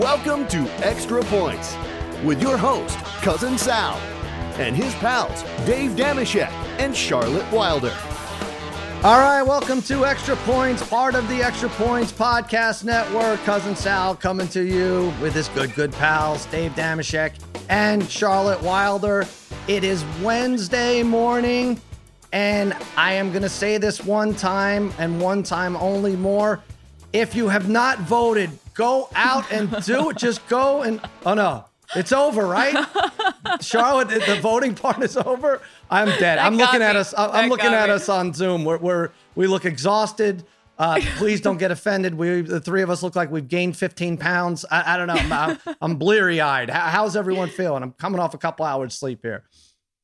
Welcome to Extra Points with your host, Cousin Sal, and his pals, Dave Dameshek and Charlotte Wilder. All right, welcome to Extra Points, part of the Extra Points Podcast Network. Cousin Sal coming to you with his good, good pals, Dave Dameshek and Charlotte Wilder. It is Wednesday morning, and I am going to say this one time and one time only more. If you have not voted, go out and do it. Just go and, oh no, it's over, right? Charlotte, the voting part is over. I'm dead. That I'm looking at us. I'm That looking at me. us on Zoom. We're, we're we look exhausted. Uh, please don't get offended. We the three of us look like we've gained 15 pounds. I, I don't know. I'm, I'm, I'm bleary eyed. how's everyone feeling? I'm coming off a couple hours sleep here.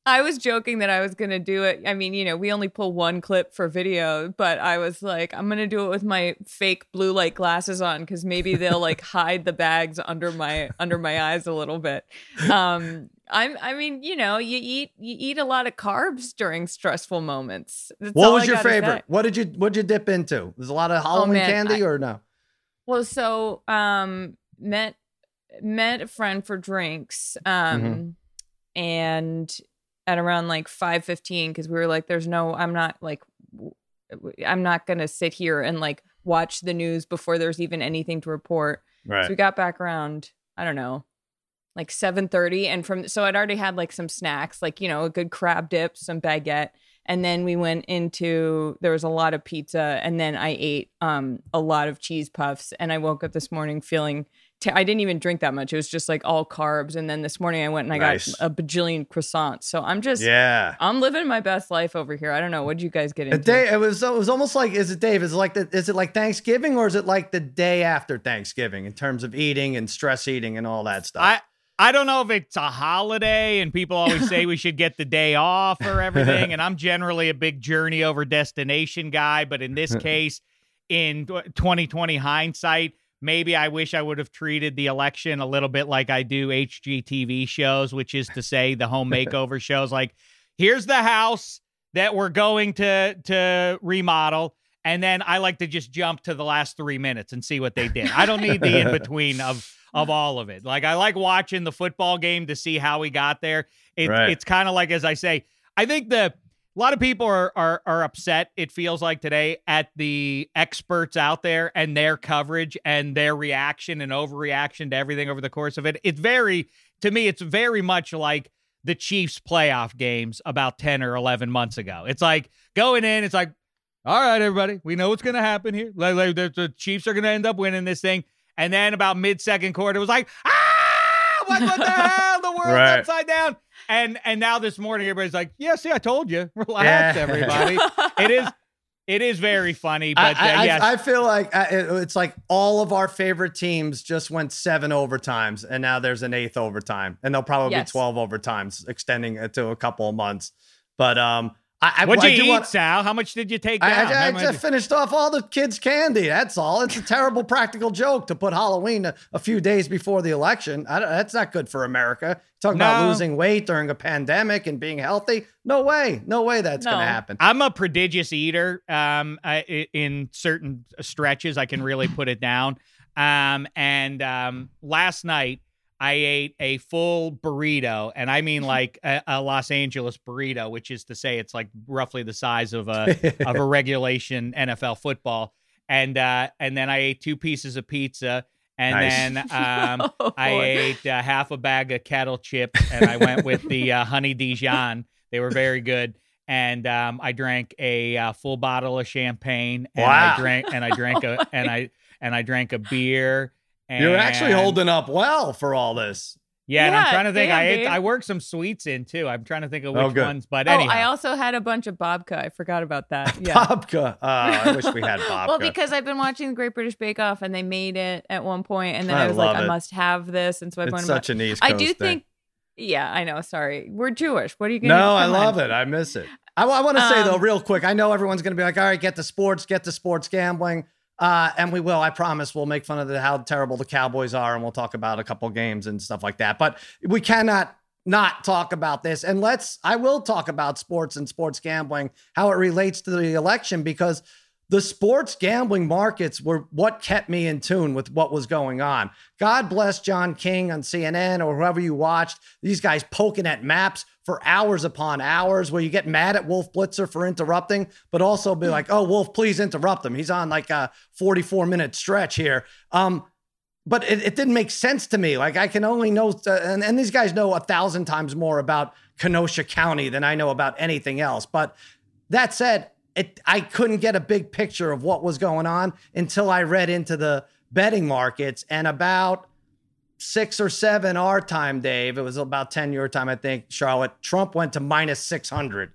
I was joking that I was going to do it. I mean, you know, we only pull one clip for video, but I was like, I'm going to do it with my fake blue light glasses on cuz maybe they'll like hide the bags under my under my eyes a little bit. Um I'm I mean, you know, you eat you eat a lot of carbs during stressful moments. That's What was I your favorite? say. What did you what did you dip into? There's a lot of Halloween man, candy I- or no? Well, so um met met a friend for drinks. Um Mm-hmm. and at around like 5:15 cuz we were like there's no I'm not like I'm not going to sit here and like watch the news before there's even anything to report. So we got back around, I don't know, like 7:30 and from so I'd already had like some snacks, like you know, a good crab dip, some baguette, and then we went into there was a lot of pizza and then I ate um a lot of cheese puffs and I woke up this morning feeling t- I didn't even drink that much. It was just like all carbs and then this morning I went and I Nice. got a bajillion croissants. So I'm just Yeah. I'm living my best life over here. I don't know. What'd you guys get The into? day it was it was almost like is it Dave? Is it like the is it like Thanksgiving or is it like the day after Thanksgiving in terms of eating and stress eating and all that stuff? I I don't know if it's a holiday and people always say we should get the day off or everything. And I'm generally a big journey over destination guy, but in this case, in 2020 hindsight, maybe I wish I would have treated the election a little bit like I do HGTV shows, which is to say the home makeover shows. Like, here's the house that we're going to to remodel. And then I like to just jump to the last three minutes and see what they did. I don't need the in between of of all of it. Like I like watching the football game to see how we got there. It, Right. It's kind of like as I say, I think the a lot of people are, are are upset. It feels like today at the experts out there and their coverage and their reaction and overreaction to everything over the course of it. It's very to me, it's very much like the Chiefs playoff games about 10 or 11 months ago. It's like going in, it's like, all right, everybody, we know what's going to happen here. Like, like, the, the Chiefs are going to end up winning this thing. And then about mid second quarter, it was like, ah, what, what the hell? The world's Right. upside down. And and now this morning, everybody's like, yeah, see, I told you. Relax, Yeah. everybody. it is it is very funny, I, but uh, I, I- yes. I feel like I, it's like all of our favorite teams just went seven overtimes, and now there's an eighth overtime, and there'll probably Yes. be twelve overtimes, extending it to a couple of months. But um, I, I What'd I you do eat, want- Sal? How much did you take down? I, I How much- just finished off all the kids' candy. That's all. It's a terrible practical joke to put Halloween a, a few days before the election. I don't, that's not good for America. Talking about losing weight during a pandemic and being healthy. No way. No way that's going to happen. I'm a prodigious eater. Um, I, i- in certain stretches, I can really put it down. Um, and um, last night I ate a full burrito, and I mean like a, a Los Angeles burrito, which is to say it's like roughly the size of a of a regulation NFL football. And uh, and then I ate two pieces of pizza, and Nice. then um, Oh, I ate uh, half a bag of kettle chips, and I went with the uh, honey Dijon. They were very good, and um, I drank a uh, full bottle of champagne, and Wow. I drank and I drank a and I and I drank a beer. And, You're actually holding up well for all this. Yeah, and I'm trying to think. damn, I ate. I worked some sweets in too. I'm trying to think of Oh, which good. ones, but Oh, anyhow. I also had a bunch of babka. I forgot about that. Yeah. Babka. Oh, I wish we had babka. Well, because I've been watching the Great British Bake Off and they made it at one point, and then I I, was like, love I must have this, and so I've it's been. such an East Coast I do thing. think. Yeah, I know. Sorry, we're Jewish. What are you gonna? No, I love on. it. I miss it. I, I want to say though, Um, real quick. I know everyone's going to be like, "All right, get to sports, get to sports gambling," uh, and we will. I promise. We'll make fun of the, how terrible the Cowboys are, and we'll talk about a couple games and stuff like that. But we cannot not talk about this. And let's. I will talk about sports and sports gambling, how it relates to the election, because the sports gambling markets were what kept me in tune with what was going on. God bless John King on CNN or whoever you watched. These guys poking at maps for hours upon hours where you get mad at Wolf Blitzer for interrupting, but also be like, oh, Wolf, please interrupt him. He's on like a 44 minute stretch here. Um, but it, it, didn't make sense to me. Like I can only know, uh, and, and these guys know a thousand times more about Kenosha County than I know about anything else. But that said, it, I couldn't get a big picture of what was going on until I read into the betting markets. And about six or seven our time, Dave, it was about 10 your time, I think, Charlotte, Trump went to minus 600.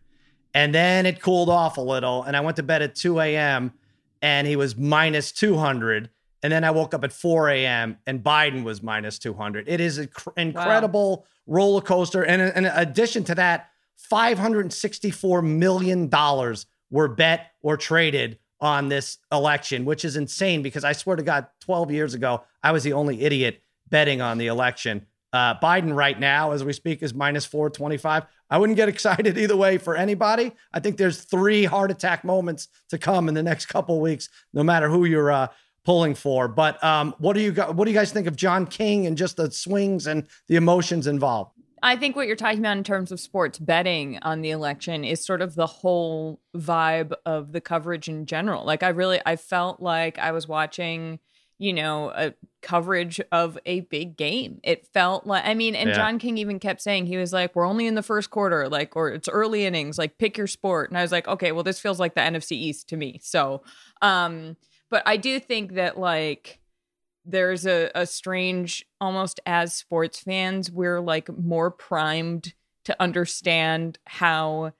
And then it cooled off a little. And I went to bed at 2 a.m. and he was minus 200. And then I woke up at 4 a.m. and Biden was minus 200. It is an incredible wow. roller coaster. And in addition to that, $564 million were bet or traded on this election, which is insane because I swear to God, 12 years ago, I was the only idiot betting on the election. Uh, Biden right now, as we speak, is minus 425. I wouldn't get excited either way for anybody. I think there's three heart attack moments to come in the next couple weeks, no matter who you're uh, pulling for. But um, what do you what do you guys think of John King and just the swings and the emotions involved? I think what you're talking about in terms of sports betting on the election is sort of the whole vibe of the coverage in general. Like I really I felt like I was watching, you know, a coverage of a big game. It felt like I mean, and yeah. John King even kept saying he was like, "We're only in the first quarter, like or it's early innings, like pick your sport." And I was like, "Okay, well this feels like the NFC East to me." So, um but I do think that like there's a, a strange almost as sports fans we're like more primed to understand how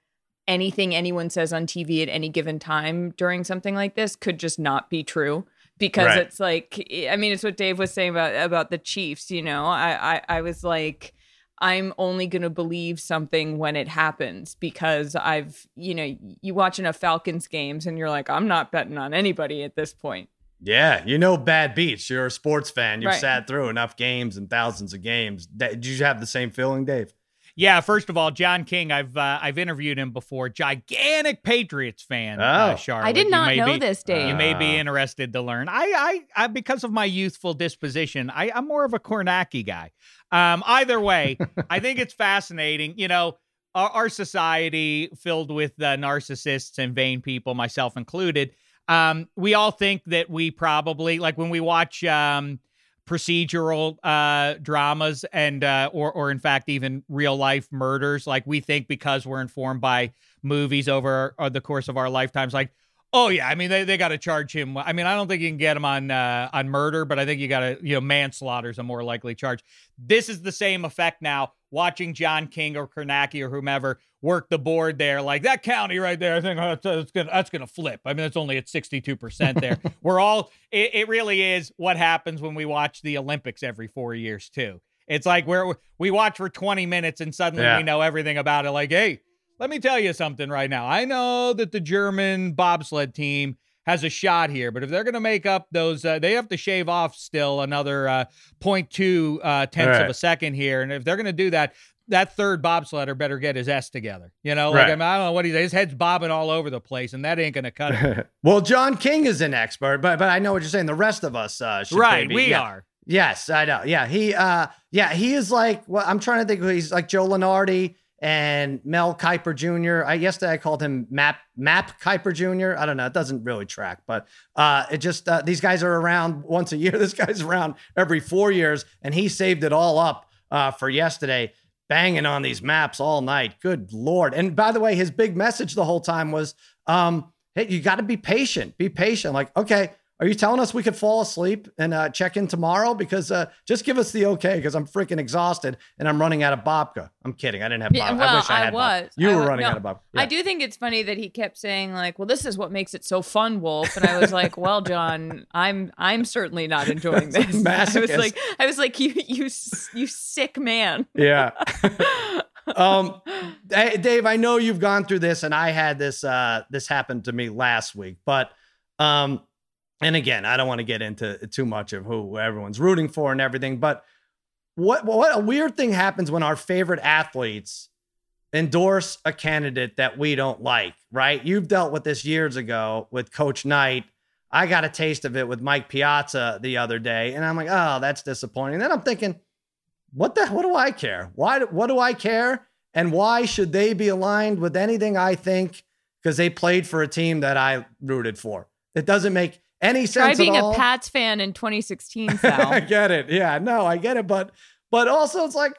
anything anyone says on tv at any given time during something like this could just not be true because right. it's like eh, i mean it's what dave was saying about about the chiefs you know i i, I was like i'm only going to believe something when it happens because i've you know you watch enough falcons games and you're like i'm not betting on anybody at this point yeah, you know bad beats. You're a sports fan. You've right. sat through enough games and thousands of games. Did you have the same feeling, Dave? Yeah, first of all, John King, I've uh, I've interviewed him before. Gigantic Patriots fan. Uh, oh, uh, Charlotte. I did not know be, this, Dave. You may be interested to learn. I, I, I because of my youthful disposition, I, I'm more of a Kornacki guy. Um, either way, I think it's fascinating. You know, our, our society filled with uh, narcissists and vain people, myself included um, we all think that we probably like when we watch um, procedural uh, dramas and uh, or or in fact even real life murders. Like we think because we're informed by movies over the course of our lifetimes, like Oh yeah, I mean they, they got to charge him. I mean I don't think you can get him on uh, on murder, but I think you got to you know manslaughter is a more likely charge. This is the same effect now. Watching John King or Kornacki or whomever work the board there, like that county right there, I think oh, that's, gonna that's gonna flip. I mean it's only at sixty two percent there. We're all it, it really is what happens when we watch the Olympics every four years too. It's like where we watch for twenty minutes and suddenly yeah. we know everything about it. Like hey let me tell you something right now. I know that the German bobsled team has a shot here, but if they're going to make up those, uh, they have to shave off still another uh, 0.2 uh, tenths right. of a second here. And if they're going to do that, that third bobsledder better get his S together. You know, like right. I, mean, I, don't know what he's his head's bobbing all over the place, and that ain't gonna cut it. well, John King is an expert, but but I know what you're saying. The rest of us, uh, right? Maybe, we yeah. are. Yes, I know. Yeah, he, uh, yeah, he is like. Well, I'm trying to think. He's like Joe Lunardi and Mel Kiper Jr. I yesterday I called him Map Map Kiper Jr. I don't know. It doesn't really track, but uh, it just uh, these guys are around once a year. This guy's around every four years, and he saved it all up uh, for yesterday, banging on these maps all night. Good lord! And by the way, his big message the whole time was, um, "Hey, you got to be patient. Be patient. Like, okay." Are you telling us we could fall asleep and uh, check in tomorrow? Because uh, just give us the okay, because I'm freaking exhausted and I'm running out of babka. I'm kidding. I didn't have babka. Yeah, well, I wish I, I had was. Babka. You I were running no, out of babka. Yeah. I do think it's funny that he kept saying like, "Well, this is what makes it so fun, Wolf," and I was like, "Well, John, I'm I'm certainly not enjoying this." I was like, I was like, you you you sick man. Yeah. um, Dave, I know you've gone through this, and I had this uh this happened to me last week, but um and again, I don't want to get into too much of who everyone's rooting for and everything, but what what a weird thing happens when our favorite athletes endorse a candidate that we don't like, right? You've dealt with this years ago with Coach Knight. I got a taste of it with Mike Piazza the other day, and I'm like, oh, that's disappointing. Then I'm thinking, what the what do I care? Why what do I care? And why should they be aligned with anything I think because they played for a team that I rooted for? It doesn't make any sense. Try being a Pats fan in 2016, Sal. I get it. Yeah, no, I get it. But but also it's like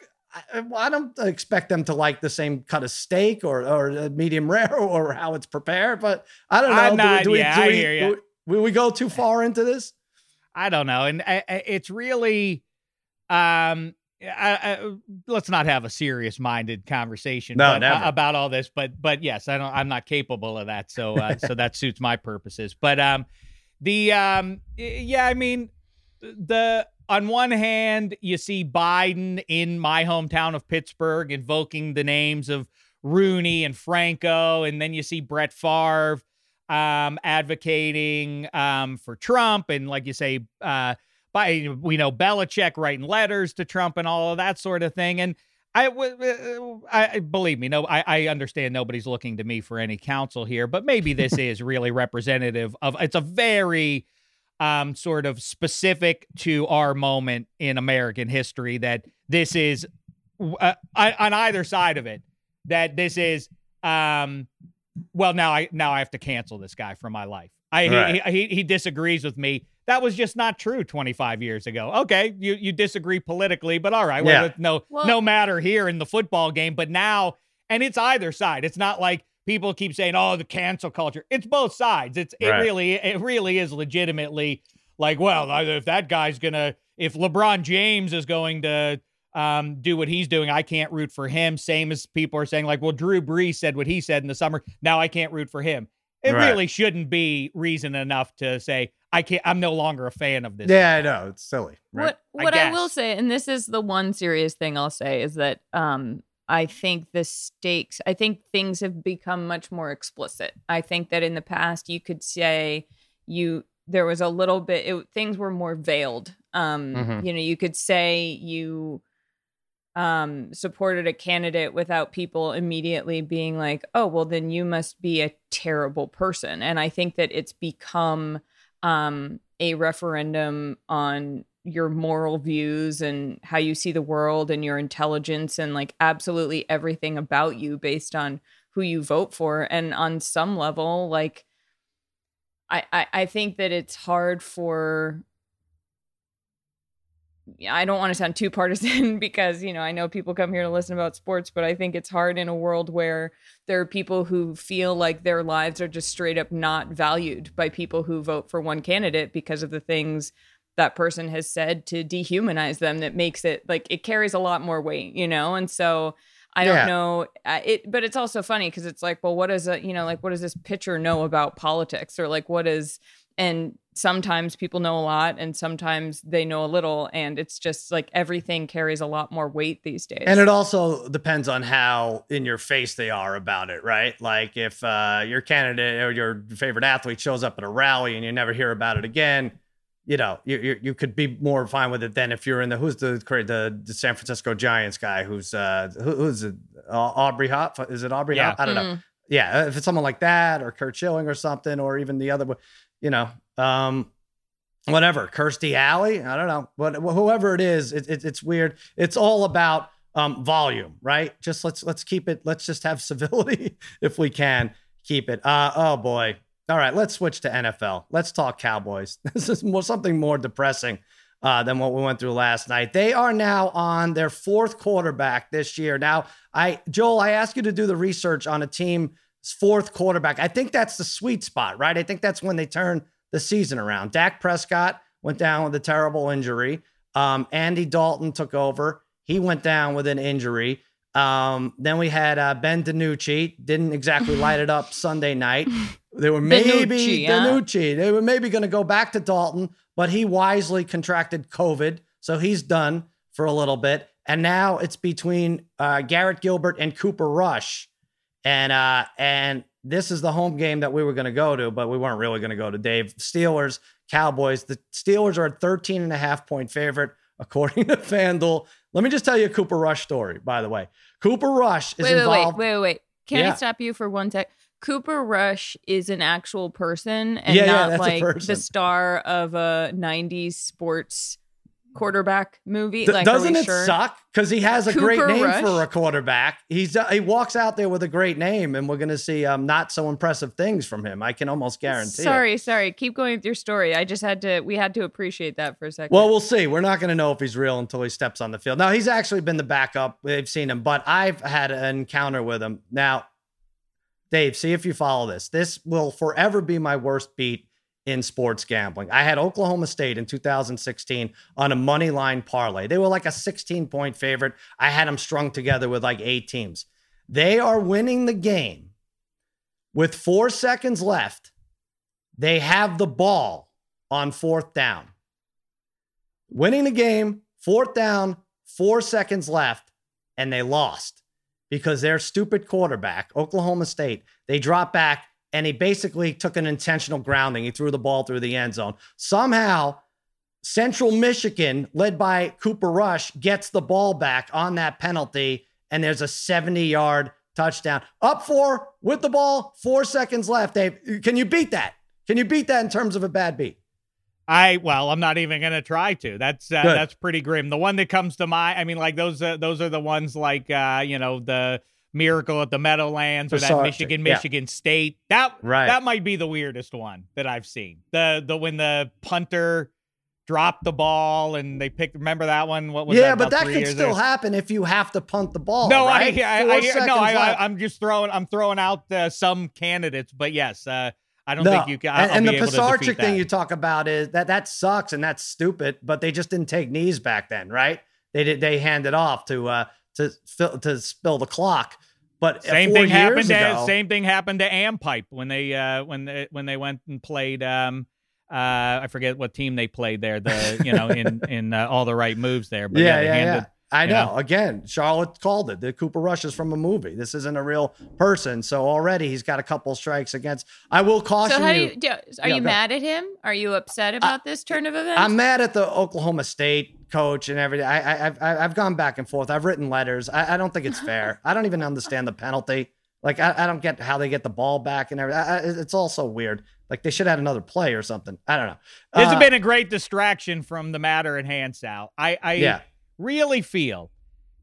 I, I don't expect them to like the same cut of steak or or medium rare or how it's prepared. But I don't know. I'm not, do we, yeah, do I we, hear do ya. we, will we go too far into this? I don't know, and I, I, it's really, um, I, I, let's not have a serious minded conversation No, but- never. about all this. But but yes, I don't. I'm not capable of that. So uh, so that suits my purposes. But um, the um, yeah, I mean, the on one hand, you see Biden in my hometown of Pittsburgh invoking the names of Rooney and Franco, and then you see Brett Favre um, advocating um, for Trump, and like you say, uh, by we know Belichick writing letters to Trump and all of that sort of thing. And I, I- believe me, no, I, I understand nobody's looking to me for any counsel here, but maybe this is really representative of. It's a very um, sort of specific to our moment in American history that this is uh, on either side of it. That this is um, well now I now I have to cancel this guy from my life. I Right. he, he he disagrees with me. That was just not true 25 years ago. Okay, you you disagree politically, but all right, well, Yeah. it's no Well- no matter here in the football game. But now, and it's either side. It's not like people keep saying, "Oh, the cancel culture." It's both sides. It's it really it really is legitimately like, well, if that guy's gonna, if LeBron James is going to um, do what he's doing, I can't root for him. Same as people are saying, like, well, Drew Brees said what he said in the summer. Now I can't root for him. It Right. really shouldn't be reason enough to say I can't. I'm no longer a fan of this. Yeah, I know it's silly. Right? What I what I, will say, and this is the one serious thing I'll say, is that um, I think the stakes. I think things have become much more explicit. I think that in the past you could say you there was a little bit. It, things were more veiled. Um, Mhm. You know, you could say you um supported a candidate without people immediately being like oh well then you must be a terrible person and i think that it's become um a referendum on your moral views and how you see the world and your intelligence and like absolutely everything about you based on who you vote for. And on some level like i i, I think that it's hard for I don't want to sound too partisan because, you know, I know people come here to listen about sports, but I think it's hard in a world where there are people who feel like their lives are just straight up not valued by people who vote for one candidate because of the things that person has said to dehumanize them that makes it like it carries a lot more weight, you know? And so I don't know uh, it but it's also funny because it's like, well, what does a, you know, like what does this pitcher know about politics or like what is and sometimes people know a lot and sometimes they know a little and it's just like everything carries a lot more weight these days And it also depends on how in your face they are about it, right? Like if uh, your candidate or your favorite athlete shows up at a rally and you never hear about it again, you know, you you, you could be more fine with it than if you're in the who's the the, the San Francisco Giants guy who's uh who, who's it uh, Aubrey Hop is it Aubrey Yeah. Hop? I don't know. Mm. Yeah, if it's someone like that or Curt Schilling or something or even the other, you know, um, whatever, Kirstie Alley, I don't know, but whoever it is, it, it, it's weird. It's all about um, volume, right? Just let's let's keep it. Let's just have civility if we can keep it. Uh, oh boy. All right, let's switch to NFL. Let's talk Cowboys. This is more something more depressing uh, than what we went through last night. They are now on their fourth quarterback this year. Now, I Joel, I asked you to do the research on a team's fourth quarterback. I think that's the sweet spot, right? I think that's when they turn the season around. Dak Prescott went down with a terrible injury. Um, Andy Dalton took over. He went down with an injury. Um, then we had uh, Ben DiNucci. Didn't exactly light it up Sunday night. They were maybe DiNucci, huh? DiNucci. They were maybe going to go back to Dalton, but he wisely contracted COVID, so he's done for a little bit. And now it's between uh, Garrett Gilbert and Cooper Rush, and uh, and this is the home game that we were going to go to, but we weren't really going to go to. Dave Steelers Cowboys. The Steelers are a 13 and a half point favorite according to FanDuel. Let me just tell you a Cooper Rush story, by the way. Cooper Rush is wait, wait, involved. wait, wait, wait. Can Yeah. I stop you for one sec? Cooper Rush is an actual person and Yeah, yeah, not a like the star of a '90s sports quarterback movie. Th- like, doesn't it sure? suck? Because he has a great name Rush? for a quarterback. He's uh, he walks out there with a great name, and we're going to see um, not so impressive things from him. I can almost guarantee. it. Sorry, sorry. Keep going with your story. I just had to. We had to appreciate that for a second. Well, we'll see. We're not going to know if he's real until he steps on the field. Now, he's actually been the backup. They've seen him, but I've had an encounter with him. Now, Dave, see if you follow this. This will forever be my worst beat in sports gambling. I had Oklahoma State in 2016 on a money line parlay. They were like a 16 point favorite. I had them strung together with like eight teams. They are winning the game with four seconds left. They have the ball on fourth down winning the game, fourth down, four seconds left, and they lost because their stupid quarterback, Oklahoma State, they drop back and he basically took an intentional grounding. He threw the ball through the end zone. Somehow, Central Michigan, led by Cooper Rush, gets the ball back on that penalty, and there's a 70 yard touchdown. Up four with the ball, four seconds left. Dave, can you beat that? Can you beat that in terms of a bad beat? I well, I'm not even gonna try to. That's uh, that's pretty grim. The one that comes to mind, I mean, like those uh, those are the ones like uh, you know the miracle at the Meadowlands or that Sartre, Michigan yeah. Michigan State. That Right. that might be the weirdest one that I've seen. The the when the punter dropped the ball and they picked. Remember that one? What was that? yeah, that? but that could still ago? happen if you have to punt the ball. No, right? I, I, I, no, I, left. I, I'm just throwing, I'm throwing out uh, some candidates, but yes, uh, I don't no. think you can. and I'll and be the able to Pisarcik defeat thing you talk about is that that sucks and that's stupid. But they just didn't take knees back then, right? They did. They handed off to uh to fill, to spill the clock. But Same thing happened years to same thing happened to Ampipe when they uh when they when they went and played um uh I forget what team they played there the you know in in uh, all the right moves there but yeah, yeah, they yeah, handed yeah. I know. know. Again, Charlotte called it. The Cooper Rush is from a movie. This isn't a real person. So already he's got a couple strikes against. I will caution so how do you. you? Do, are Yeah, you go. mad at him? Are you upset about this turn of events? I'm mad at the Oklahoma State coach and everything. I, I, I've, I've gone back and forth. I've written letters. I, I don't think it's fair. I don't even understand the penalty. Like, I, I don't get how they get the ball back and everything. I, I, it's all so weird. Like, they should have had another play or something. I don't know. This Uh, has been a great distraction from the matter at hand, Sal. I, I Yeah. Really feel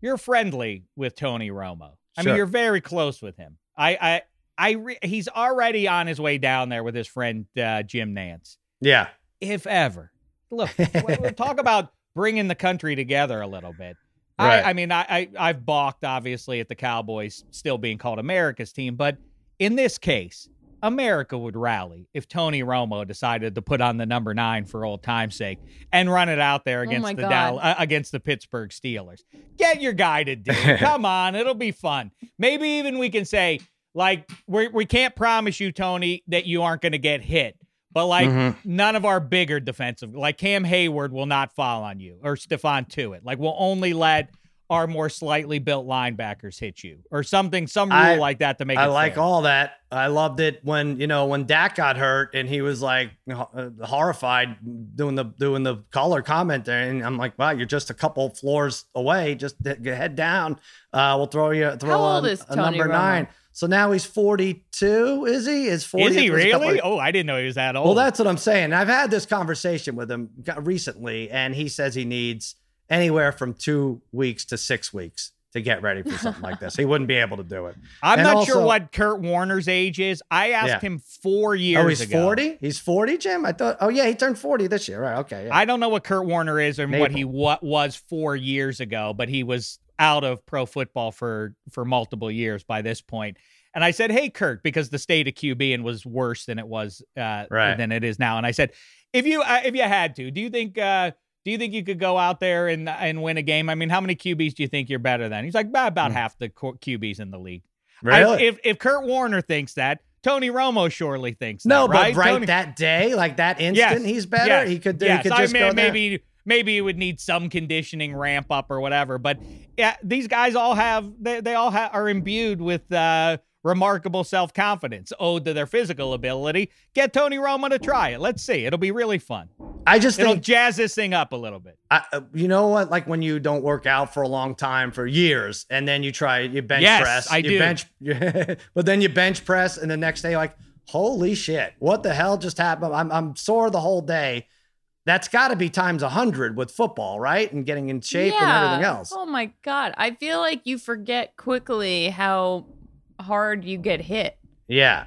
you're friendly with Tony Romo. I Sure. mean, you're very close with him. I, I, I re- he's already on his way down there with his friend uh, Jim Nantz. Yeah. If ever, look, we'll, talk about bringing the country together a little bit. Right. I, I mean, I, I, I've balked obviously at the Cowboys still being called America's team, but in this case, America would rally if Tony Romo decided to put on the number nine for old time's sake and run it out there Oh against my the. Dow- uh, against the Pittsburgh Steelers. Get your guy to do it. Come on, it'll be fun. Maybe even we can say like we we can't promise you, Tony, that you aren't going to get hit. But like Mhm. none of our bigger defensive, like Cam Heyward, will not fall on you or Stephon Tuitt. Like we'll only let our more slightly built linebackers hit you or something, some rule I- like that to make I it like fair. all that. I loved it when you know when Dak got hurt and he was like uh, horrified doing the doing the color comment there, and I'm like, wow, you're just a couple floors away. Just h- head down. Uh, we'll throw you throw How a, old is a Tony number Romo? nine. So now he's 42. Is he? Is 40? Is he really? Oh, I didn't know he was that old. Well, that's what I'm saying. I've had this conversation with him recently, and he says he needs anywhere from two weeks to six weeks to get ready for something like this. He wouldn't be able to do it. I'm and not sure what Kurt Warner's age is. I asked Yeah. him four years Oh, he's ago. 40? He's 40, Jim? I thought, oh, yeah, he turned 40 this year. Right. Okay. Yeah. I don't know what Kurt Warner is and what he wa- was four years ago, but he was out of pro football for for multiple years by this point. And I said, "Hey, Kurt," because the state of QB and was worse than it was uh, Right. than it is now. And I said, "If you uh, if you had to, do you think uh, do you think you could go out there and and win a game? I mean, how many QBs do you think you're better than?" He's like, "About, about Hmm. half the QBs in the league." really? I- if if Kurt Warner thinks that, Tony Romo surely thinks no, that, right? but right Tony- that day, like that instant, Yes. he's better. Yes. He could do. Yes, He could I just mean, maybe maybe it would need some conditioning ramp up or whatever. But yeah, these guys all have they, they all ha- are imbued with uh, remarkable self confidence owed to their physical ability. Get Tony Romo to try it. Let's see. It'll be really fun. I just It'll think jazz this thing up a little bit. I, uh, you know what? Like when you don't work out for a long time for years, and then you try you bench Yes, press. I you do. bench, but then you bench press, and the next day like, holy shit, what the hell just happened? I'm I'm sore the whole day. That's got to be times a hundred with football, right? And getting in shape and everything else. Oh my god, I feel like you forget quickly how hard you get hit. Yeah.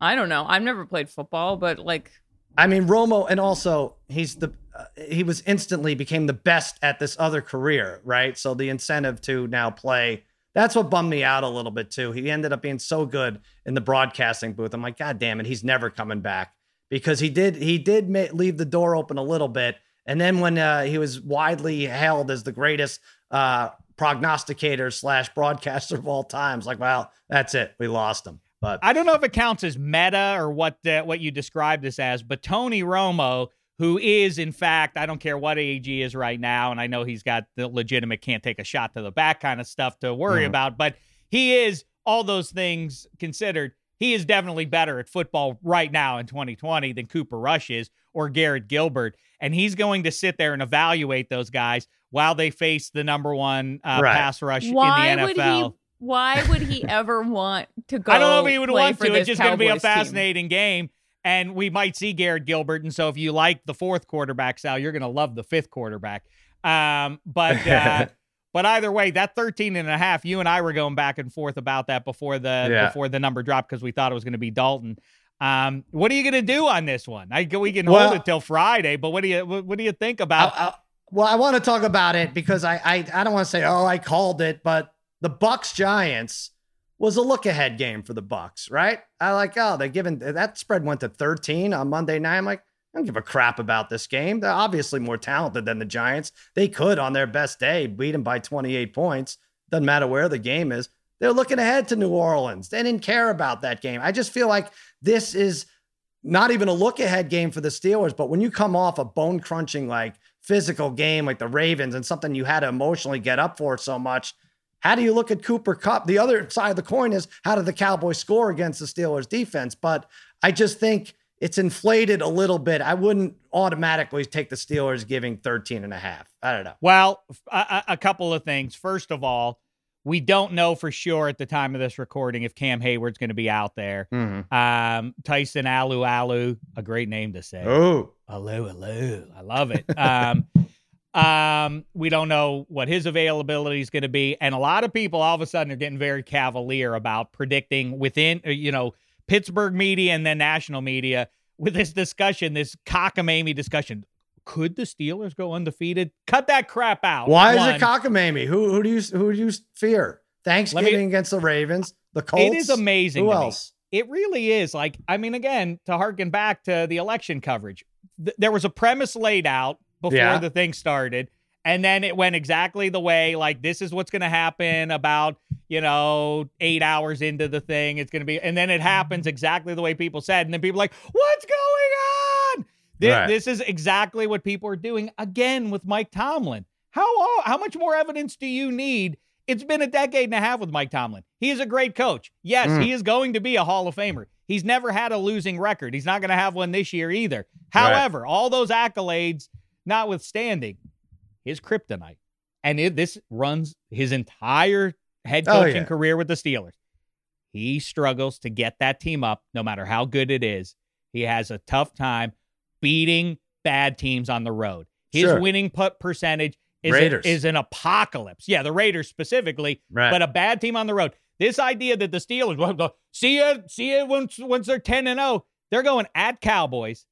I don't know. I've never played football, but like I mean Romo, and also he's the uh, he was instantly became the best at this other career, right? So the incentive to now play that's what bummed me out a little bit too. He ended up being so good in the broadcasting booth. I'm like, God damn it, he's never coming back because he did he did ma- leave the door open a little bit, and then when uh, he was widely hailed as the greatest uh, prognosticator slash broadcaster of all times, like, well, that's it, we lost him. But I don't know if it counts as meta or what uh, what you described this as, but Tony Romo, who is in fact, I don't care what age he is right now, and I know he's got the legitimate can't take a shot to the back kind of stuff to worry Mhm. about, but he is all those things considered. He is definitely better at football right now in 2020 than Cooper Rush is or Garrett Gilbert, and he's going to sit there and evaluate those guys while they face the number one uh, Right. pass rush why in the would NFL. he why would he ever want to go I don't know if he would want to. It's just going to be a Cowboys team? fascinating game. And we might see Garrett Gilbert. And so if you like the fourth quarterback, Sal, you're going to love the fifth quarterback. Um, but uh, but either way, that 13 and a half, you and I were going back and forth about that before the Yeah. before the number dropped because we thought it was going to be Dalton. Um, what are you going to do on this one? I we can Well- hold it till Friday, but what do you what, what do you think about? I- I- well, I want to talk about it because I, I I don't want to say oh I called it, but the Bucs Giants was a look ahead game for the Bucs, right? I like oh they're giving that spread went to 13 on Monday night. I'm like I don't give a crap about this game. They're obviously more talented than the Giants. They could on their best day beat them by 28 points. Doesn't matter where the game is. They're looking ahead to New Orleans. They didn't care about that game. I just feel like this is not even a look ahead game for the Steelers, but when you come off a bone crunching, like physical game like the Ravens and something you had to emotionally get up for so much, how do you look at Cooper Cup? The other side of the coin is how did the Cowboys score against the Steelers defense? But I just think it's inflated a little bit. I wouldn't automatically take the Steelers giving 13 and a half. I don't know. Well, a, a- a couple of things. First of all, we don't know for sure at the time of this recording if Cam Heyward's going to be out there. Um, Tyson Alualu, a great name to say. Oh, Alu Alu, I love it. Um, um, we don't know what his availability is going to be, and a lot of people all of a sudden are getting very cavalier about predicting within, uh, you know, Pittsburgh media and then national media with this discussion, this cockamamie discussion. Could the Steelers go undefeated? Cut that crap out. why is it cockamamie? Who who do you who do you fear? Thanksgiving against the Ravens, the Colts. It is amazing. Who to me. else? It really is. Like, I mean, again, to harken back to the election coverage, th- there was a premise laid out before Yeah. the thing started. And then it went exactly the way, like, this is what's going to happen about, you know, eight hours into the thing. It's going to be, and then it happens exactly the way people said. And then people are like, what's going on? Thi- Right. This is exactly what people are doing again with Mike Tomlin. How, how much more evidence do you need? It's been a decade and a half with Mike Tomlin. He is a great coach. Yes, Mm. he is going to be a Hall of Famer. He's never had a losing record. He's not going to have one this year either. However, all those accolades notwithstanding, his kryptonite, and it, this runs his entire head Oh, coaching yeah. career with the Steelers. He struggles to get that team up, no matter how good it is. He has a tough time beating bad teams on the road. His Sure. winning put percentage is, Raiders. is an apocalypse. Yeah, the Raiders specifically, Right. but a bad team on the road. This idea that the Steelers well, go, see you, see you once once they're ten and zero, they're going at Cowboys,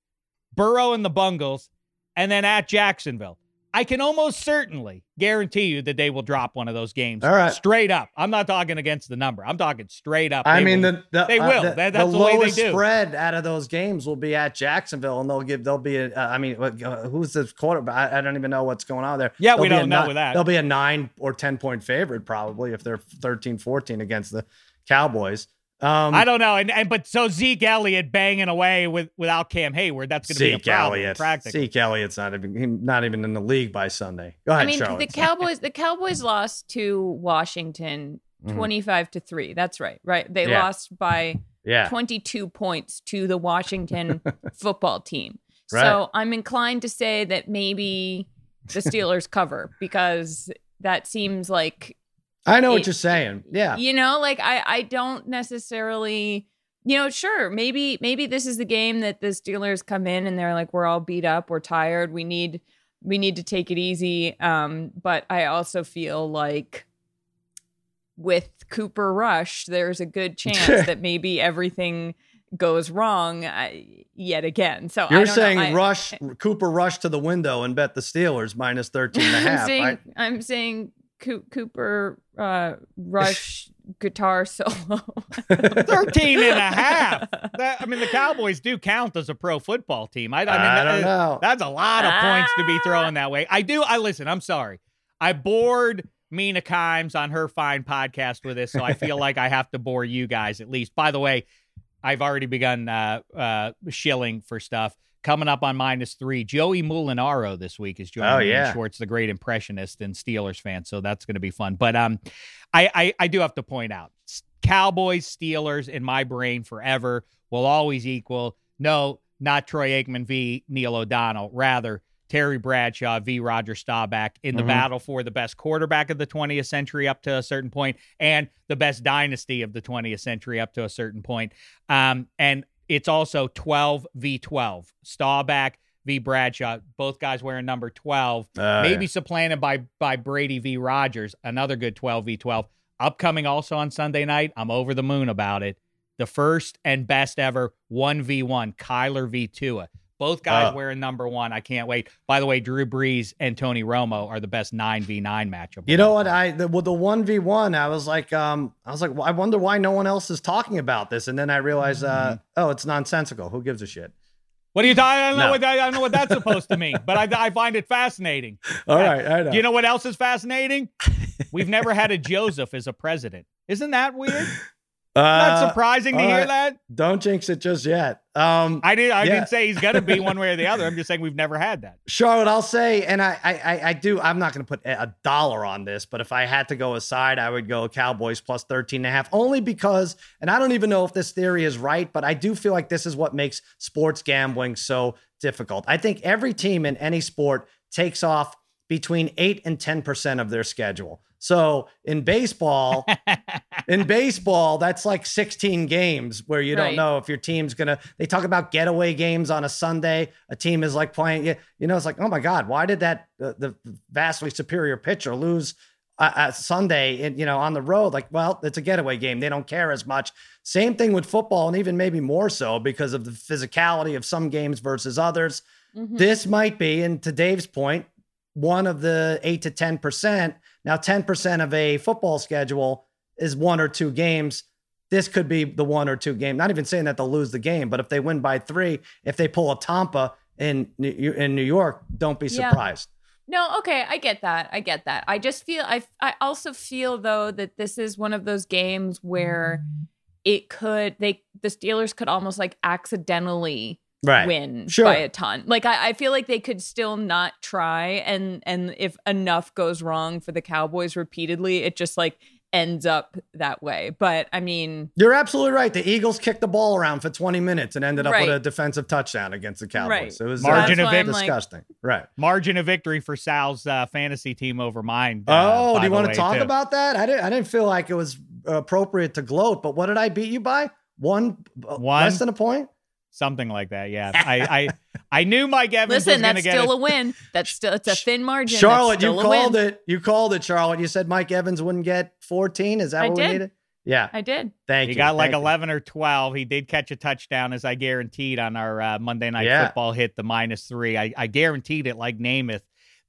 Burrow and the Bungles, and then at Jacksonville. I can almost certainly guarantee you that they will drop one of those games. All right. straight up. I'm not talking against the number. I'm talking straight up. I They mean, will- the, the they uh, will. the, That- that's the way they lowest spread out of those games will be at Jacksonville, and they'll give. They'll be. A, uh, I mean, uh, who's the quarterback? I, I don't even know what's going on there. Yeah, They'll we don't know ni- with that. They'll be a nine or ten point favorite probably if they're 13-14 against the Cowboys. Um, I don't know. And, and but so Zeke Elliott banging away with without Cam Heyward, that's going to be a Zeke problem. Elliott. Practically. Zeke Elliott's not even not even in the league by Sunday. Go ahead, I mean, Charlotte. the Cowboys the Cowboys lost to Washington Mhm. 25 to 3. That's right. Right. They Yeah. lost by Yeah. 22 points to the Washington football team. Right. So I'm inclined to say that maybe the Steelers cover because that seems like I know what you're saying. Yeah. you know like I I don't necessarily you know sure maybe maybe this is the game that the Steelers come in and they're like we're all beat up we're tired we need we need to take it easy um but I also feel like with Cooper Rush there's a good chance that maybe everything goes wrong uh, yet again so I You're saying I- rush Cooper rush to the window and bet the Steelers minus 13 and a I'm saying right? I'm saying Cooper uh, Rush guitar solo. 13 and a half. That, I mean, the Cowboys do count as a pro football team. I, I mean, I don't that- know. That's a lot of points to be thrown that way. I do. I listen. I'm sorry. I bored Mina Kimes on her fine podcast with this, so I feel like I have to bore you guys at least. By the way, I've already begun uh, uh, shilling for stuff. Coming up on minus three, Joey Molinaro this week is joining Oh, yeah. Schwartz, the great impressionist and Steelers fan. So that's going to be fun. But um, I, I I do have to point out, Cowboys Steelers in my brain forever will always equal no, not Troy Aikman v. Neil O'Donnell, rather Terry Bradshaw v. Roger Staubach in the Mhm. battle for the best quarterback of the 20th century up to a certain point and the best dynasty of the 20th century up to a certain point. Um, and it's also 12 v 12. Staubach v. Bradshaw, both guys wearing number 12 Uh, maybe supplanted by by Brady v. Rogers, another good 12 v 12. Upcoming also on Sunday night. I'm over the moon about it. The first and best ever 1v1, Kyler v. Tua. Both guys Oh. wearing number one. I can't wait. By the way, Drew Brees and Tony Romo are the best 9v9 matchup. You know what? I the, with the one v one, I was like, um, I was like, well, I wonder why no one else is talking about this, and then I realized, uh, Mm-hmm. oh, it's nonsensical. Who gives a shit? What are you talking? I don't know No. what I don't know what that's supposed to mean, but I, I find it fascinating. All right, I know. You know what else is fascinating? We've never had a Joseph as a president. Isn't that weird? Not Uh, surprising to hear right. that. Don't jinx it just yet. Um, I did. I Yeah. didn't say he's gonna be one way or the other. I'm just saying we've never had that. Charlotte, I'll say, and I, I, I- do. I'm not going to put a dollar on this, but if I had to go aside, I would go Cowboys plus 13 and a half, only because, and I don't even know if this theory is right, but I do feel like this is what makes sports gambling so difficult. I think every team in any sport takes off between eight and 10 percent of their schedule. So in baseball, in baseball, that's like 16 games where you don't Right. know if your team's gonna. They talk about getaway games on a Sunday. A team is like playing. You, you know, it's like, oh my god, why did that uh, the vastly superior pitcher lose uh, uh, Sunday? In, you know, on the road. Like, well, it's a getaway game. They don't care as much. Same thing with football, and even maybe more so because of the physicality of some games versus others. Mhm. This might be, and to Dave's point, one of the eight to 10%. Now, 10% of a football schedule is one or two games. This could be the one or two game. Not even saying that they'll lose the game, but if they win by three, if they pull a Tampa in New- in New York, don't be Yeah. surprised. No, okay, I get that. I get that. I just feel I I also feel though that this is one of those games where it could they the Steelers could almost like accidentally Right. win Sure. by a ton. Like I, I feel like they could still not try and and if enough goes wrong for the Cowboys repeatedly, it just like ends up that way. But I mean, You're absolutely right. The Eagles kicked the ball around for 20 minutes and ended up with a defensive touchdown against the Cowboys. Right. It was Margin uh, of victory. why like- disgusting. right. Margin of victory for Sal's uh, fantasy team over mine. uh, Oh, do you want to talk too. about that? I didn't. I didn't feel like it was appropriate to gloat. But what did I beat you by? One, uh, One? less than a point. Something like that? Yeah, I I, I knew Mike Evans listen, was going to that's get still it. a win. That's still it's a thin margin. Charlotte, you called win. it. You called it, Charlotte. You said Mike Evans wouldn't get 14. Is that I what did. we needed? Yeah. I did. Thank He you. He got like Thank you. 11 or 12. He did catch a touchdown, as I guaranteed on our uh, Monday Night Yeah. Football hit the minus three. I, I guaranteed it, like Namath,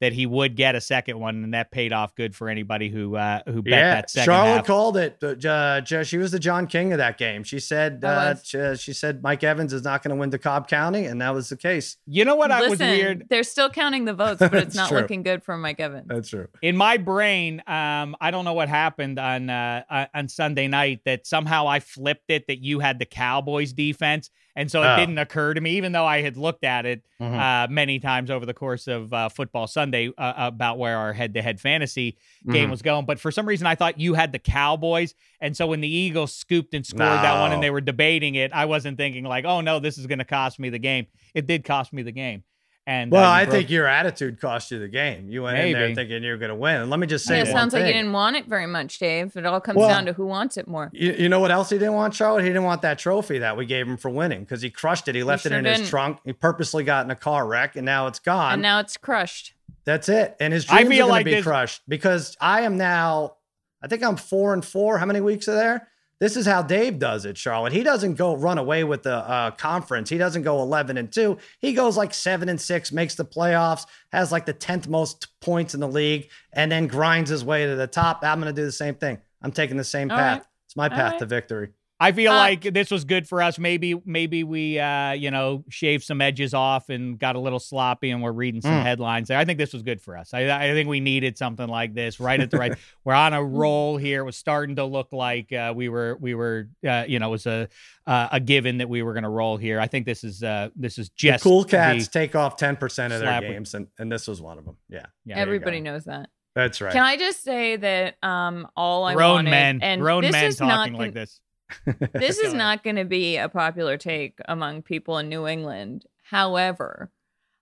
that he would get a second one, and that paid off good for anybody who uh, who bet Yeah, that second Charlotte half. called it. Uh, she was the John King of that game. She said, I uh, she, she said Mike Evans is not going to win DeKalb County, and that was the case. You know what I was Listen, weird? they're still counting the votes, but it's not true. looking good for Mike Evans. That's true. in my brain, um, I don't know what happened on uh, uh, on Sunday night that somehow I flipped it that you had the Cowboys defense, and so it Oh. didn't occur to me, even though I had looked at it Mhm. uh, many times over the course of uh, football Sunday. Sunday uh, about where our head-to-head fantasy game Mhm. was going. But for some reason, I thought you had the Cowboys, and so when the Eagles scooped and scored that one, and they were debating it, I wasn't thinking like, "Oh no, this is going to cost me the game." It did cost me the game. And Well, uh, I broke- think your attitude cost you the game. You went in there thinking you were going to win. And let me just say Yeah, one it sounds like you didn't want it very much, Dave. It all comes Well- down to who wants it more. You, you know what else he didn't want, Charlotte? He didn't want that trophy that we gave him for winning because he crushed it. He left it sure in his didn't. trunk. He purposely got in a car wreck, and now it's gone. and now it's crushed. That's it. And his I dreams feel are going like to be this- crushed because I am now. I think I'm four and four. How many weeks are there? This is how Dave does it, Charlotte. He doesn't go run away with the uh, conference. He doesn't go 11 and two. He goes like seven and six, makes the playoffs, has like the 10th most points in the league, and then grinds his way to the top. I'm going to do the same thing. I'm taking the same All path. right. It's my path right. to victory. I feel Uh, like this was good for us. Maybe maybe we uh, you know shaved some edges off and got a little sloppy, and we're reading some Mm. headlines there. I think this was good for us. I, I think we needed something like this right at the right. we're on a roll here. It was starting to look like uh, we were we were uh, you know it was a uh, a given that we were going to roll here. I think this is uh, this is just the cool the- cats take off 10% of their slap- games, and, and this was one of them. Yeah, yeah, Everybody knows that. that's right. Can I just say that um all I grown wanted men, and grown this men is talking not like this. this is not going to be a popular take among people in New England. However,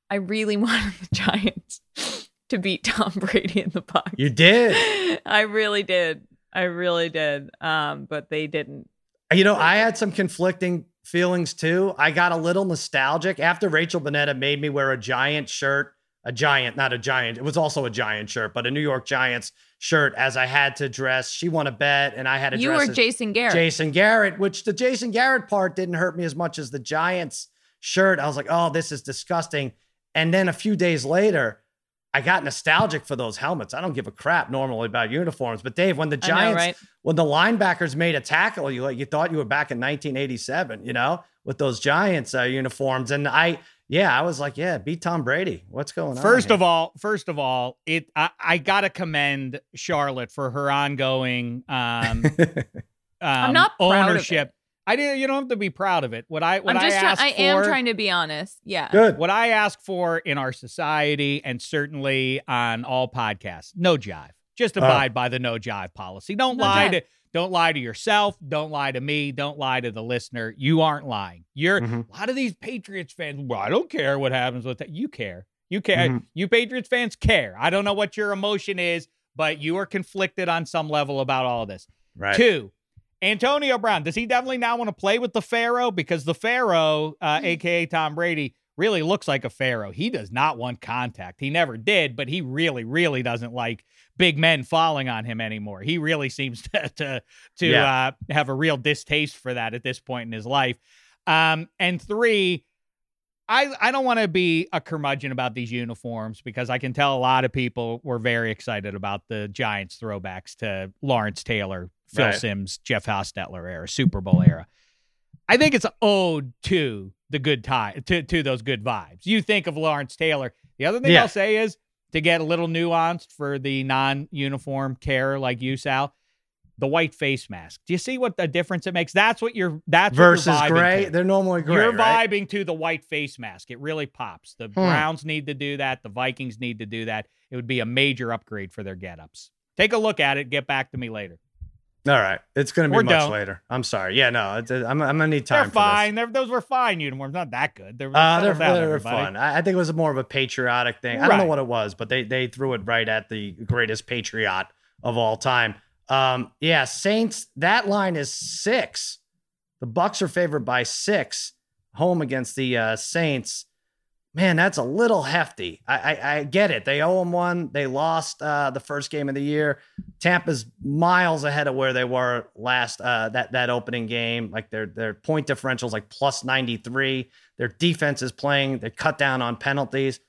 I really wanted the Giants to beat Tom Brady in the Bucs. you did. I really did. I really did. Um, but they didn't. You know, I had some conflicting feelings too. I got a little nostalgic after Rachel Bonetta made me wear a giant shirt, a giant, not a giant. It was also a giant shirt, but a New York Giants shirt as I had to dress. She won a bet and I had to You dress were Jason Garrett. Jason Garrett, which the Jason Garrett part didn't hurt me as much as the Giants shirt. I was like, oh, this is disgusting. And then a few days later, I got nostalgic for those helmets. I don't give a crap normally about uniforms, but Dave, when the I know, Giants right? when the linebackers made a tackle, you like you thought you were back in 1987, you know, with those Giants uh, uniforms. And I, yeah, I was like, yeah, beat Tom Brady. What's going on? First of all, first of all, it I, I gotta commend Charlotte for her ongoing um, um not proud of ownership. I didn't. You don't have to be proud of it. What I what I'm just I trying. ask I for, am trying to be honest. Yeah. good. what I ask for in our society, and certainly on all podcasts, no jive. Just Oh. abide by the no jive policy. Don't No lie jive. to don't lie to yourself. Don't lie to me. Don't lie to the listener. You aren't lying. You're Mhm. a lot of these Patriots fans. Well, I don't care what happens with that. You care. You care. Mhm. You Patriots fans care. I don't know what your emotion is, but you are conflicted on some level about all of this. Right. Two, Antonio Brown. Does he definitely now want to play with the Pharaoh? Because the Pharaoh, uh, aka Tom Brady, really looks like a Pharaoh. He does not want contact. He never did, but he really, really doesn't like big men falling on him anymore. He really seems to to, to Yeah. uh, have a real distaste for that at this point in his life. Um, and three, I, I don't want to be a curmudgeon about these uniforms because I can tell a lot of people were very excited about the Giants throwbacks to Lawrence Taylor, Phil Right. Sims, Jeff Hostetler era, Super Bowl era. I think it's an ode to the good time to, to those good vibes. You think of Lawrence Taylor. The other thing Yeah. I'll say is to get a little nuanced for the non-uniform care like you, Sal, the white face mask. Do you see what the difference it makes? That's what you're that's what you're Versus vibing gray. to. They're normally gray. You're right? vibing to the white face mask. It really pops. The Hmm. Browns need to do that. The Vikings need to do that. It would be a major upgrade for their get-ups. Take a look at it. Get back to me later. All right. It's going to Or be much don't. later. I'm sorry. Yeah, no, it's, I'm, I'm going to need time They're for fine. They're, those were fine uniforms. Not that good. They're. Uh, they're down, they're fun. I, I think it was more of a patriotic thing. I don't know what it was, but they they threw it right at the greatest patriot of all time. Um, yeah, Saints. That line is six. The Bucs are favored by six, home against the uh, Saints. Man, that's a little hefty. I, I, I get it. They owe them one. They lost uh, the first game of the year. Tampa's miles ahead of where they were last uh, that that opening game. Like their their point differentials like plus ninety three. Their defense is playing. They cut down on penalties.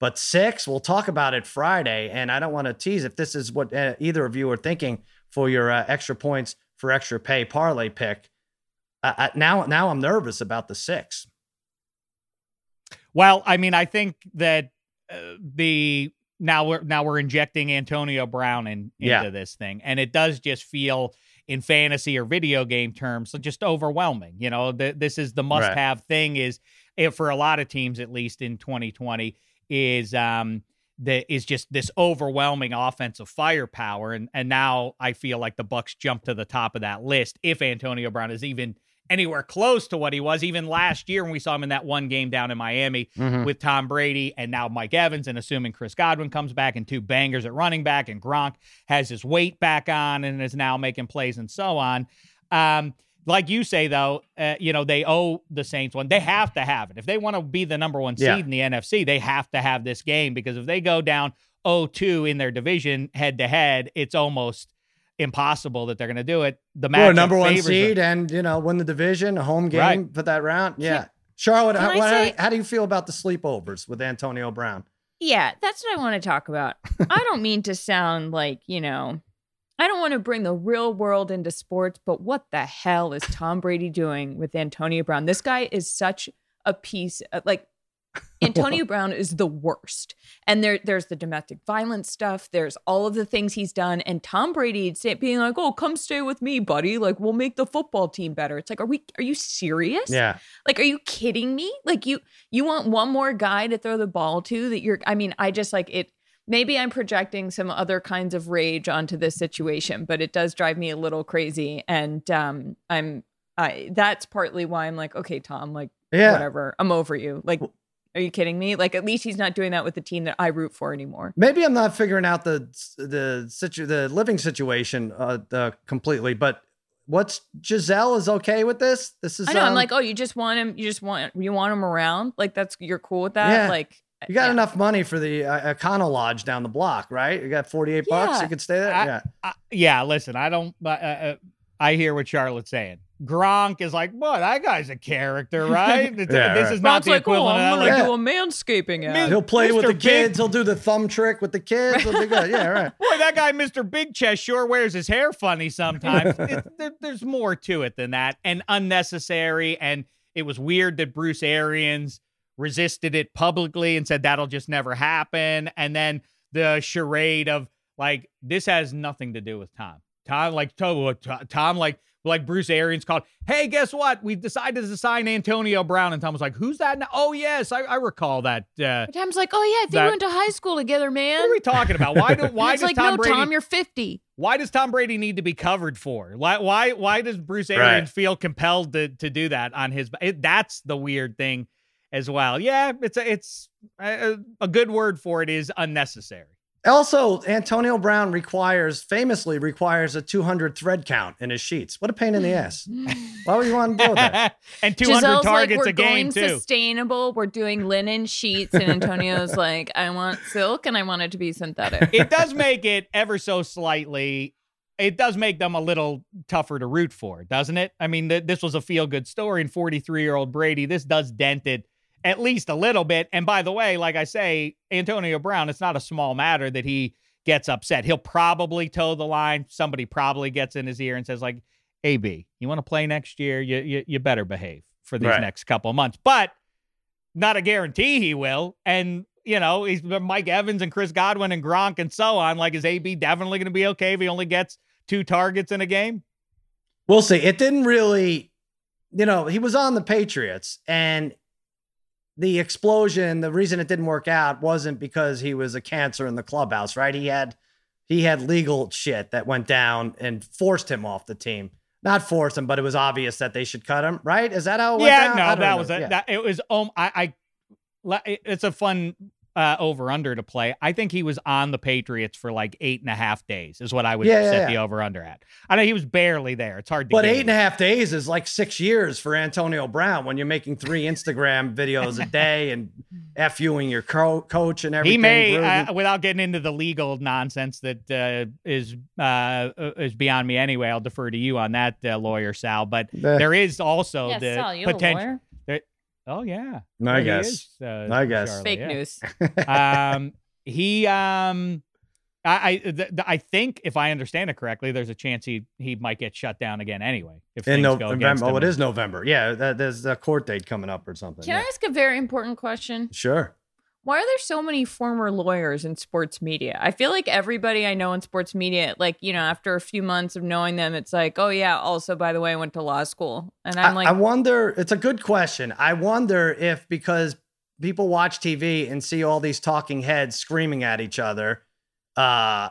But six, we'll talk about it Friday. And I don't want to tease if this is what uh, either of you are thinking for your uh, extra points for extra pay parlay pick. Now, now I'm nervous about the six. Well, I mean, I think that uh, the now we're now we're injecting Antonio Brown in, into Yeah. this thing, and it does just feel in fantasy or video game terms just overwhelming. You know, the, this is the must-have thing. Is if for a lot of teams, at least in 2020, is um that is just this overwhelming offensive firepower. And and now I feel like the Bucs jump to the top of that list if Antonio Brown is even anywhere close to what he was even last year when we saw him in that one game down in Miami Mhm. with Tom Brady and now Mike Evans and assuming Chris Godwin comes back and two bangers at running back and Gronk has his weight back on and is now making plays and so on. Um, like you say though, uh, you know they owe the Saints one. They have to have it if they want to be the number one seed Yeah. in the NFC. They have to have this game because if they go down 0-2 in their division head to head, it's almost impossible that they're going to do it. The Well, matchup number one favors them. seed and you know win the division, a home game Right. for that round. Yeah, Charlotte, can how, I what- say- how do you feel about the sleepovers with Antonio Brown? Yeah, that's what I want to talk about. I don't mean to sound like, you know, I don't want to bring the real world into sports, but what the hell is Tom Brady doing with Antonio Brown? This guy is such a piece of, like Antonio Brown is the worst. And there there's the domestic violence stuff, there's all of the things he's done and Tom Brady being like, "Oh, come stay with me, buddy. Like we'll make the football team better." It's like, "Are we are you serious?" Yeah, Like, are you kidding me? Like you you want one more guy to throw the ball to that you're I mean, I just like it maybe I'm projecting some other kinds of rage onto this situation, but it does drive me a little crazy. And um I'm I that's partly why I'm like, okay, Tom, like yeah. whatever. I'm over you. Like are you kidding me? Like at least he's not doing that with the team that I root for anymore. Maybe I'm not figuring out the the situ the living situation uh, uh, completely, but what's Gisele is okay with this? This is I know. I'm um, like, oh, you just want him. You just want you want him around. Like that's you're cool with that. Yeah. Like you got yeah. enough money for the uh, Econo Lodge down the block, right? You got 48 bucks. You could stay there. I- yeah, I, yeah, listen, I don't. Uh, uh, I hear what Charlotte's saying. Gronk is like, boy, that guy's a character, right? Yeah, this right. is not Brown's the like, oh, I'm gonna Yeah. do a manscaping ad. he'll play with the Big- kids. He'll do the thumb trick with the kids. He'll be good. Yeah, right. boy, that guy, Mr. Big Chest, sure wears his hair funny sometimes. It- there- there's more to it than that, and unnecessary. And it was weird that Bruce Arians resisted it publicly and said that'll just never happen. And then the charade of like, this has nothing to do with Tom. Tom, like, Tom, Tom like, like Bruce Arians called, hey, guess what? We've decided to sign Antonio Brown. And Tom was like, who's that? Now? Oh, yes, I, I recall that. Uh, Tom's like, oh yeah, I think That- we went to high school together, man. what are we talking about? Why do why does like, Tom no, Brady Tom, you're 50. why does Tom Brady need to be covered for? Why why why does Bruce Arians feel compelled to to do that on his? It, that's the weird thing as well. Yeah, it's a, it's a, a good word for it is unnecessary. Also, Antonio Brown requires famously requires a 200 thread count in his sheets. What a pain in the ass. Why would you want to do that? and 200 Gisele's targets like, we're a game going too. sustainable. We're doing linen sheets, and Antonio's like, I want silk, and I want it to be synthetic. it does make it ever so slightly it does make them a little tougher to root for doesn't it i mean th- this was a feel good story and 43 year old brady this does dent it at least a little bit and by the way like i say antonio brown it's not a small matter that he gets upset he'll probably toe the line somebody probably gets in his ear and says like ab you want to play next year you, you, you better behave for these Right. next couple of months but not a guarantee he will. And you know, he's Mike Evans and Chris Godwin and Gronk and so on. Like, is AB definitely going to be okay if he only gets two targets in a game? We'll see. It didn't really, you know, he was on the Patriots and the explosion, the reason it didn't work out wasn't because he was a cancer in the clubhouse, right? He had he had legal shit that went down and forced him off the team. Not forced him, but it was obvious that they should cut him, right? Is that how it went yeah, down? No, that know. was it. Yeah. That it was. Um, I, I, it's a fun uh, over under to play. I think he was on the Patriots for like eight and a half days. Is what I would Yeah, yeah, set yeah. the over under at. I know he was barely there. It's hard to. But gauge. eight and a half days is like six years for Antonio Brown when you're making three Instagram videos a day and FUing your co- coach and everything. He may, uh, without getting into the legal nonsense that uh, is uh, is beyond me anyway. I'll defer to you on that, uh, lawyer Sal. But Eh, there is also yeah, the Sal, you a potential. Lawyer? Oh yeah, I He guess. is, uh, I guess. Charlie, Fake yeah. news. um, he um, I I, th- th- I think if I understand it correctly, there's a chance he he might get shut down again anyway. If in things no- go against November. Oh, it is November. Yeah, that, there's a court date coming up or something. Can I yeah. ask a very important question? Sure. Why are there so many former lawyers in sports media? I feel like everybody I know in sports media, like, you know, after a few months of knowing them, it's like, oh, yeah, also, by the way, I went to law school. And I'm I, like, I wonder. It's a good question. I wonder if because people watch TV and see all these talking heads screaming at each other, uh,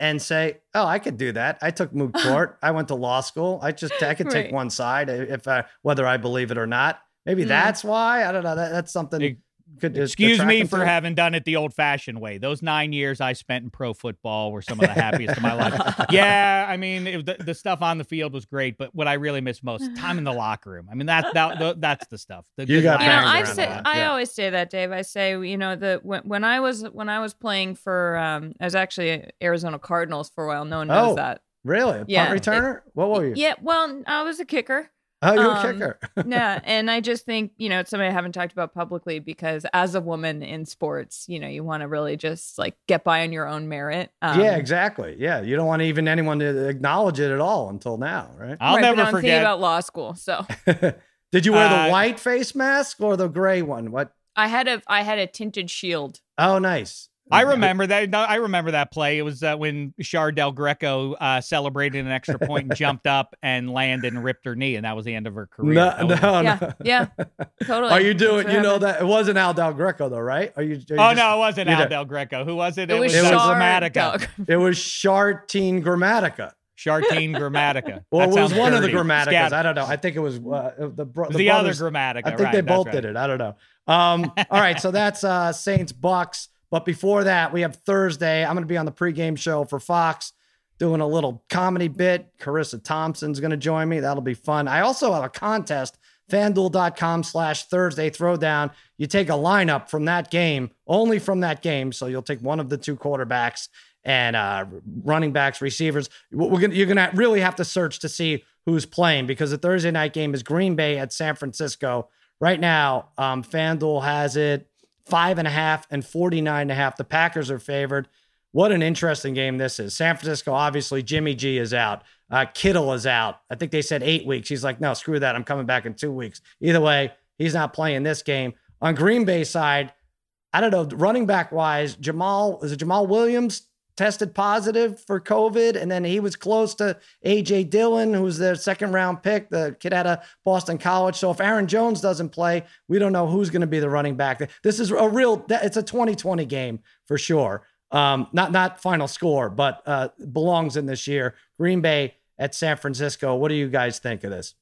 and say, "Oh, I could do that. I took moot court. I went to law school. I just I could take Right. one side if I, whether I believe it or not. Maybe Mm. that's why. I don't know. That, that's something. Ex- could Excuse me for to it. having done it the old fashioned way. Those nine years I spent in pro football were some of the happiest of my life. Yeah, I mean, it, the, the stuff on the field was great, but what I really miss most time in the locker room. I mean, that, that, the, that's the stuff. The You got you know, I say a I yeah. always say that, Dave. I say, you know, the when, when I was when I was playing for um I was actually Arizona Cardinals for a while. No one knows Oh, that. Really, a Yeah, punt returner? what were you? Yeah, well, I was a kicker. Oh, you were a um, kicker. yeah, and I just think you know it's something I haven't talked about publicly because as a woman in sports, you know, you want to really just like get by on your own merit. Um, yeah, exactly. Yeah, you don't want even anyone to acknowledge it at all until now, right? I'll right, but never I'm thinking forget. about law school, so Did you wear Uh, the white face mask or the gray one? What? I had a I had a tinted shield. Oh, nice. I remember that. no, I remember that play. It was uh, when Char Del Greco uh, celebrated an extra point and jumped up and landed and ripped her knee, and that was the end of her career. No, That no, yeah, no. yeah, totally. Are you doing? That's what You know that it wasn't Al Del Greco though, right? Are you? are you Oh just- no, it wasn't Al don't- Del Greco. Who was it? It was It was Char Grammatica. Doug. It was Chartine Grammatica. Chartine Grammatica. Well, That it was sounds one of the dirty. Grammaticas. Scat- I don't know. I think it was uh, the bro- the, other brothers- Grammatica. I think right, they both right. did it. I don't know. Um, all right, so that's uh, Saints Bucks. But before that, we have Thursday. I'm going to be on the pregame show for Fox, doing a little comedy bit. Charissa Thompson's going to join me. That'll be fun. I also have a contest. FanDuel.com slash Thursday Throwdown. You take a lineup from that game, only from that game. So you'll take one of the two quarterbacks and uh, running backs, receivers. Gonna, you're going to really have to search to see who's playing because the Thursday night game is Green Bay at San Francisco. Right now, um, FanDuel has it five and a half and 49 and a half. The Packers are favored. What an interesting game this is. San Francisco, obviously, Jimmy G is out. Uh, Kittle is out. I think they said eight weeks. He's like, no, screw that. I'm coming back in two weeks. Either way, he's not playing this game. On Green Bay side, I don't know, running back wise, Jamaal, is it Jamaal Williams tested positive for COVID? And then he was close to AJ Dillon, who's their second round pick. The kid out of Boston College. So if Aaron Jones doesn't play, we don't know who's going to be the running back. This is a real, it's a 2020 game for sure. Um, not not final score, but uh, belongs in this year. Green Bay at San Francisco. What do you guys think of this?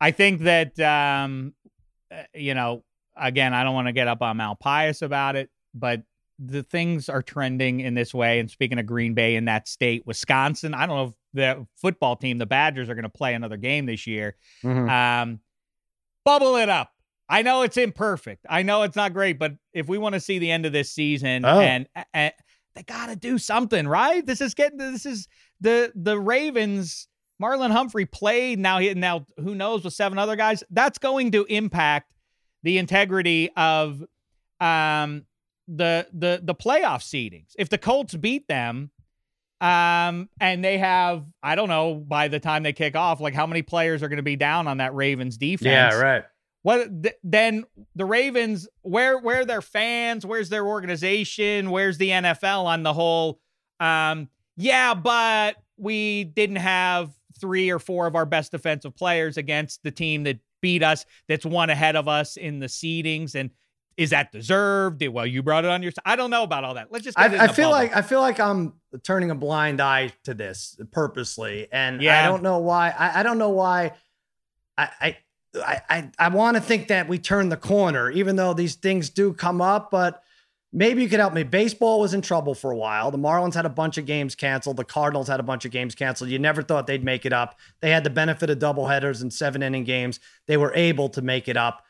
I think that um, uh, you know, again, I don't want to get up on Pius about it, but the things are trending in this way. And speaking of Green Bay in that state, Wisconsin, I don't know if the football team, the Badgers, are going to play another game this year. Mhm. Um, bubble it up. I know it's imperfect. I know it's not great, but if we want to see the end of this season, Oh. and, and they got to do something, right? This is getting. This is the the Ravens. Marlon Humphrey played. Now he now who knows with seven other guys. That's going to impact the integrity of um the the the playoff seedings. If the Colts beat them, um, and they have I don't know by the time they kick off, like how many players are going to be down on that Ravens defense? Yeah, right. What th- then the Ravens? Where where are their fans? Where's their organization? Where's the NFL on the whole? Um, yeah, but we didn't have three or four of our best defensive players against the team that beat us. That's one ahead of us in the seedings, and is that deserved? Did, Well, you brought it on yourself. I don't know about all that. Let's just. Get I, I feel bubble. like I feel like I'm turning a blind eye to this purposely, and yeah. I don't know why. I, I don't know why. I I I, I, I want to think that we turned the corner, even though these things do come up. But maybe you could help me. Baseball was in trouble for a while. The Marlins had a bunch of games canceled. The Cardinals had a bunch of games canceled. You never thought they'd make it up. They had the benefit of doubleheaders and seven inning games. They were able to make it up.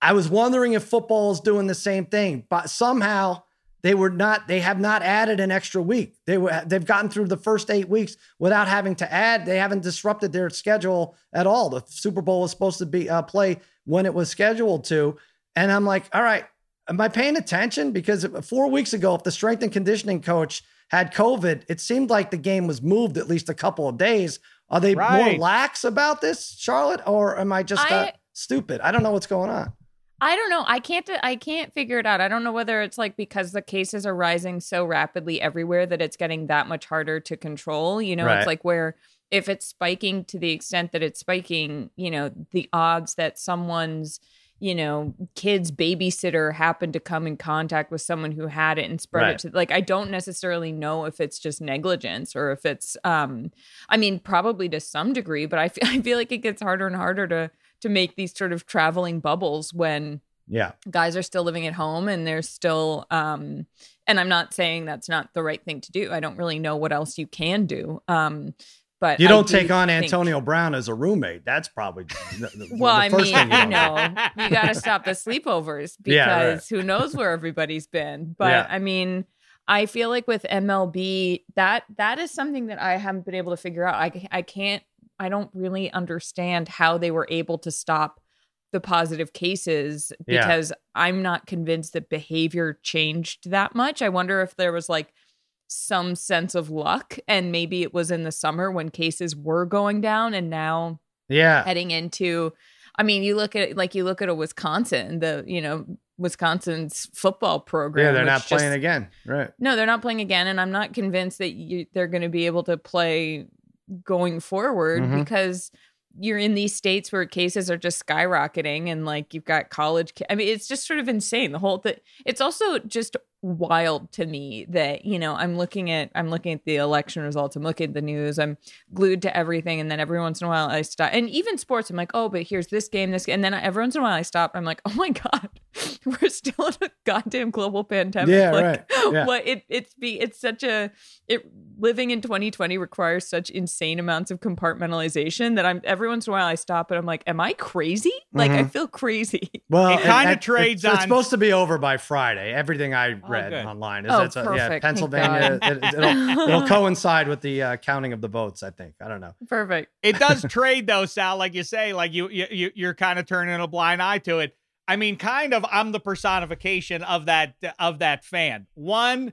I was wondering if football is doing the same thing, but somehow they were not. They have not added an extra week. They were. They've gotten through the first eight weeks without having to add. They haven't disrupted their schedule at all. The Super Bowl was supposed to be uh, play when it was scheduled to, and I'm like, all right, am I paying attention? Because four weeks ago, if the strength and conditioning coach had COVID, it seemed like the game was moved at least a couple of days. Are they more lax about this, Charlotte, or am I just uh, I- stupid? I don't know what's going on. I don't know. I can't. I can't figure it out. I don't know whether it's like because the cases are rising so rapidly everywhere that it's getting that much harder to control. You know, Right. it's like where if it's spiking to the extent that it's spiking, you know, the odds that someone's you know, kid's babysitter happened to come in contact with someone who had it and spread Right. it to like I don't necessarily know if it's just negligence or if it's um I mean probably to some degree, but I feel I feel like it gets harder and harder to to make these sort of traveling bubbles when Yeah. guys are still living at home and they're still um and I'm not saying that's not the right thing to do. I don't really know what else you can do. Um but You don't do take on think- Antonio Brown as a roommate. That's probably the, the- Well, the I first mean, thing you, know, you got to stop the sleepovers because Yeah, right. who knows where everybody's been. But Yeah. I mean, I feel like with MLB, that that is something that I haven't been able to figure out. I I can't. I don't really understand how they were able to stop the positive cases Yeah. because I'm not convinced that behavior changed that much. I wonder if there was like some sense of luck and maybe it was in the summer when cases were going down and now Yeah. heading into I mean, you look at like you look at a Wisconsin, the you know Wisconsin's football program. Yeah, they're not playing just- again. Right. No, they're not playing again, and I'm not convinced that you, they're going to be able to play going forward Mhm. because you're in these states where cases are just skyrocketing, and like you've got college. I mean, it's just sort of insane. The whole thing. It's also just wild to me that you know I'm looking at I'm looking at the election results. I'm looking at the news. I'm glued to everything, and then every once in a while I stop. And even sports, I'm like, oh, but here's this game, this, game. and then every once in a while I stop. I'm like, oh my god, we're still in a goddamn global pandemic. Yeah, like, right. Yeah. What it it's be it's such a it living in 2020 requires such insane amounts of compartmentalization that I'm every once in a while I stop and I'm like, am I crazy? Like I Mhm. feel crazy. Well, It kinda and- trades it's, It's supposed to be over by Friday. Everything I read good. online is Oh, that's a- yeah, Pennsylvania. It, it'll, it'll coincide with the uh, counting of the votes. I think. I don't know. Perfect. it does trade though, Sal. Like you say, like you you you- you're kind of turning a blind eye to it. I mean, kind of. I'm the personification of that of that fan. One,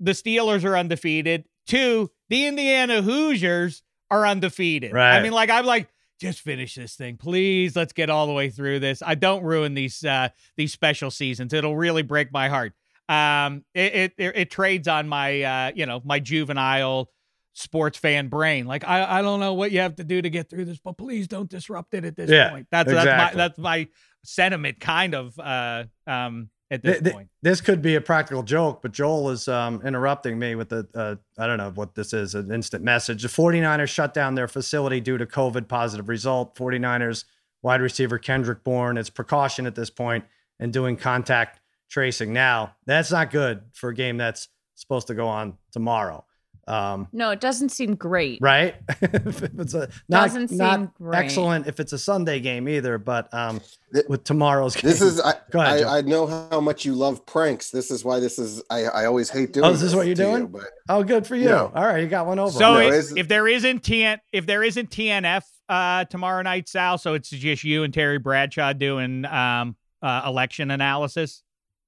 the Steelers are undefeated. Two, the Indiana Hoosiers are undefeated. Right. I mean, like I'm like, just finish this thing, please. Let's get all the way through this. I don't ruin these uh these special seasons. It'll really break my heart. Um, it it, it, it trades on my uh you know my juvenile sports fan brain. Like I, I don't know what you have to do to get through this, but please don't disrupt it at this Yeah, point. That's exactly. that's my that's my sentiment kind of uh um at this Th- th- point. this could be a practical joke, but Joel is um, interrupting me with the, uh, I don't know what this is, an instant message. The 49ers shut down their facility due to COVID positive result. 49ers wide receiver Kendrick Bourne. It's precaution at this point and doing contact tracing. Now, that's not good for a game that's supposed to go on tomorrow. Um, No, it doesn't seem great. right? it's a, not, Doesn't seem not great. excellent if it's a Sunday game either, but um, Th- with tomorrow's game. This is I, Go ahead, I, I know how much you love pranks. This is why this is I, I always hate doing. Oh, this is what you're doing? You, but Oh, good for you. Yeah. All right, you got one over. So No, it- it's- if there isn't TN, if there isn't TNF uh, tomorrow night, Sal, so it's just you and Terry Bradshaw doing um, uh, election analysis.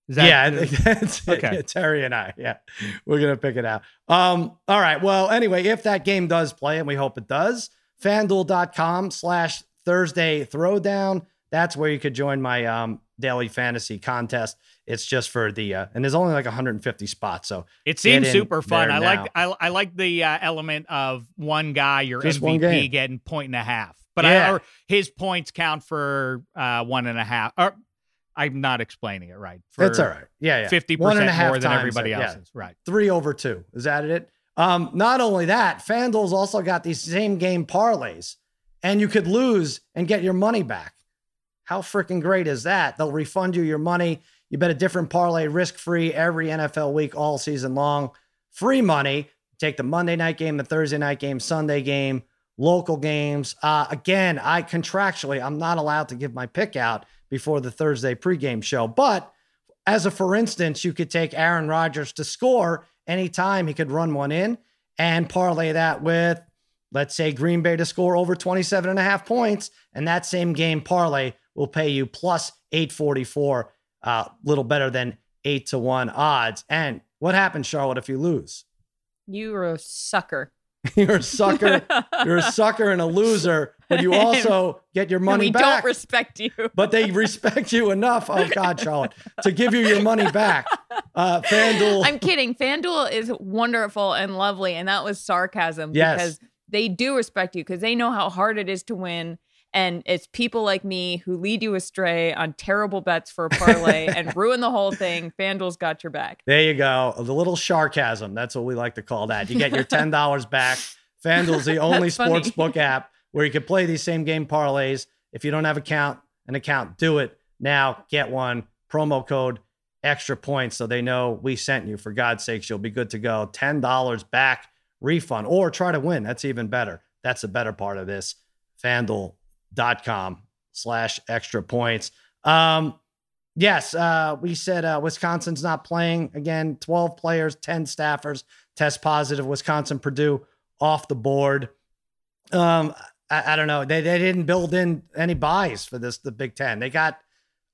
Is yeah, that's. Okay. Yeah, Terry and I. Yeah, we're gonna pick it out. Um, all right. Well, anyway, if that game does play, and we hope it does, fanduel.com slash Thursday Throwdown. That's where you could join my um daily fantasy contest. It's just for the uh, and there's only like 150 spots, so It seems super fun. I like I, I like the uh, element of one guy, your Just MVP, getting point and a half. But Yeah. I, his points count for uh, one and a half. Or I'm not explaining it right. For that's all right. Yeah, yeah. Fifty One and a percent more than everybody it, yeah. else's. Right. three over two. Is that it? Um, not only that, FanDuel's also got these same game parlays, and you could lose and get your money back. How freaking great is that? They'll refund you your money. You bet a different parlay, risk free every NFL week, all season long. Free money. Take the Monday night game, the Thursday night game, Sunday game, local games. Uh, again, I contractually, I'm not allowed to give my pick out before the Thursday pregame show, but as a for instance, you could take Aaron Rodgers to score anytime he could run one in and parlay that with, let's say, Green Bay to score over 27 and a half points. And that same game parlay will pay you plus 844, a uh, little better than eight to one odds. And what happens, Charlotte, if you lose? You are a sucker. You're a sucker. You're a sucker and a loser, but you also get your money we back. don't respect you. but they respect you enough. Oh God, Charlotte, to give you your money back. Uh, FanDuel. I'm kidding. FanDuel is wonderful and lovely, and that was sarcasm Yes. because they do respect you because they know how hard it is to win. And it's people like me who lead you astray on terrible bets for a parlay and ruin the whole thing. FanDuel's got your back. There you go. The little sarcasm. That's what we like to call that. You get your $10 back. FanDuel's the only sports book app where you can play these same game parlays. If you don't have account, an account, do it now. Get one. Promo code extra points so they know we sent you. For God's sakes, you'll be good to go. $10 back refund or try to win. That's even better. That's the better part of this. FanDuel.com slash extra points. Um, yes, uh, we said uh, Wisconsin's not playing again. 12 players, 10 staffers test positive. Wisconsin, Purdue off the board. Um, I, I don't know. They, they didn't build in any byes for this, the Big Ten. They got,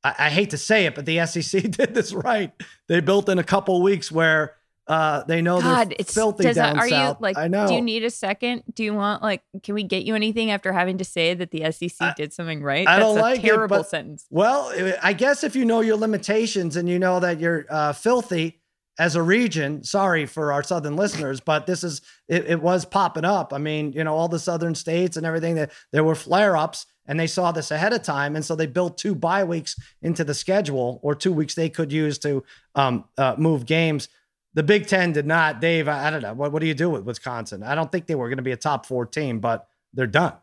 I, I hate to say it, but the SEC did this right. They built in a couple weeks where uh, they know God, they're it's filthy does down that, are south. you like I know. do you need a second? Do you want like can we get you anything after having to say that the SEC I- did something right? I That's don't a like it, terrible but- sentence. Well, I guess if you know your limitations and you know that you're uh, filthy as a region, sorry for our southern listeners, but this is it, it was popping up. I mean, you know, all the southern states and everything that there were flare ups and they saw this ahead of time. And so they built two bye weeks into the schedule or two weeks they could use to um, uh, move games. The Big Ten did not. Dave, I, I don't know. What, what do you do with Wisconsin? I don't think they were going to be a top four team, but they're done.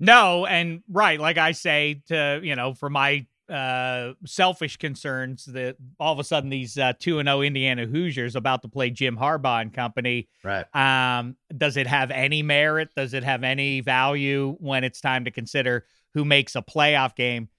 No, and right, like I say to you know, for my uh selfish concerns that all of a sudden these uh 2 and 0 Indiana Hoosiers about to play Jim Harbaugh and company Right. um does it have any merit does it have any value when it's time to consider who makes a playoff game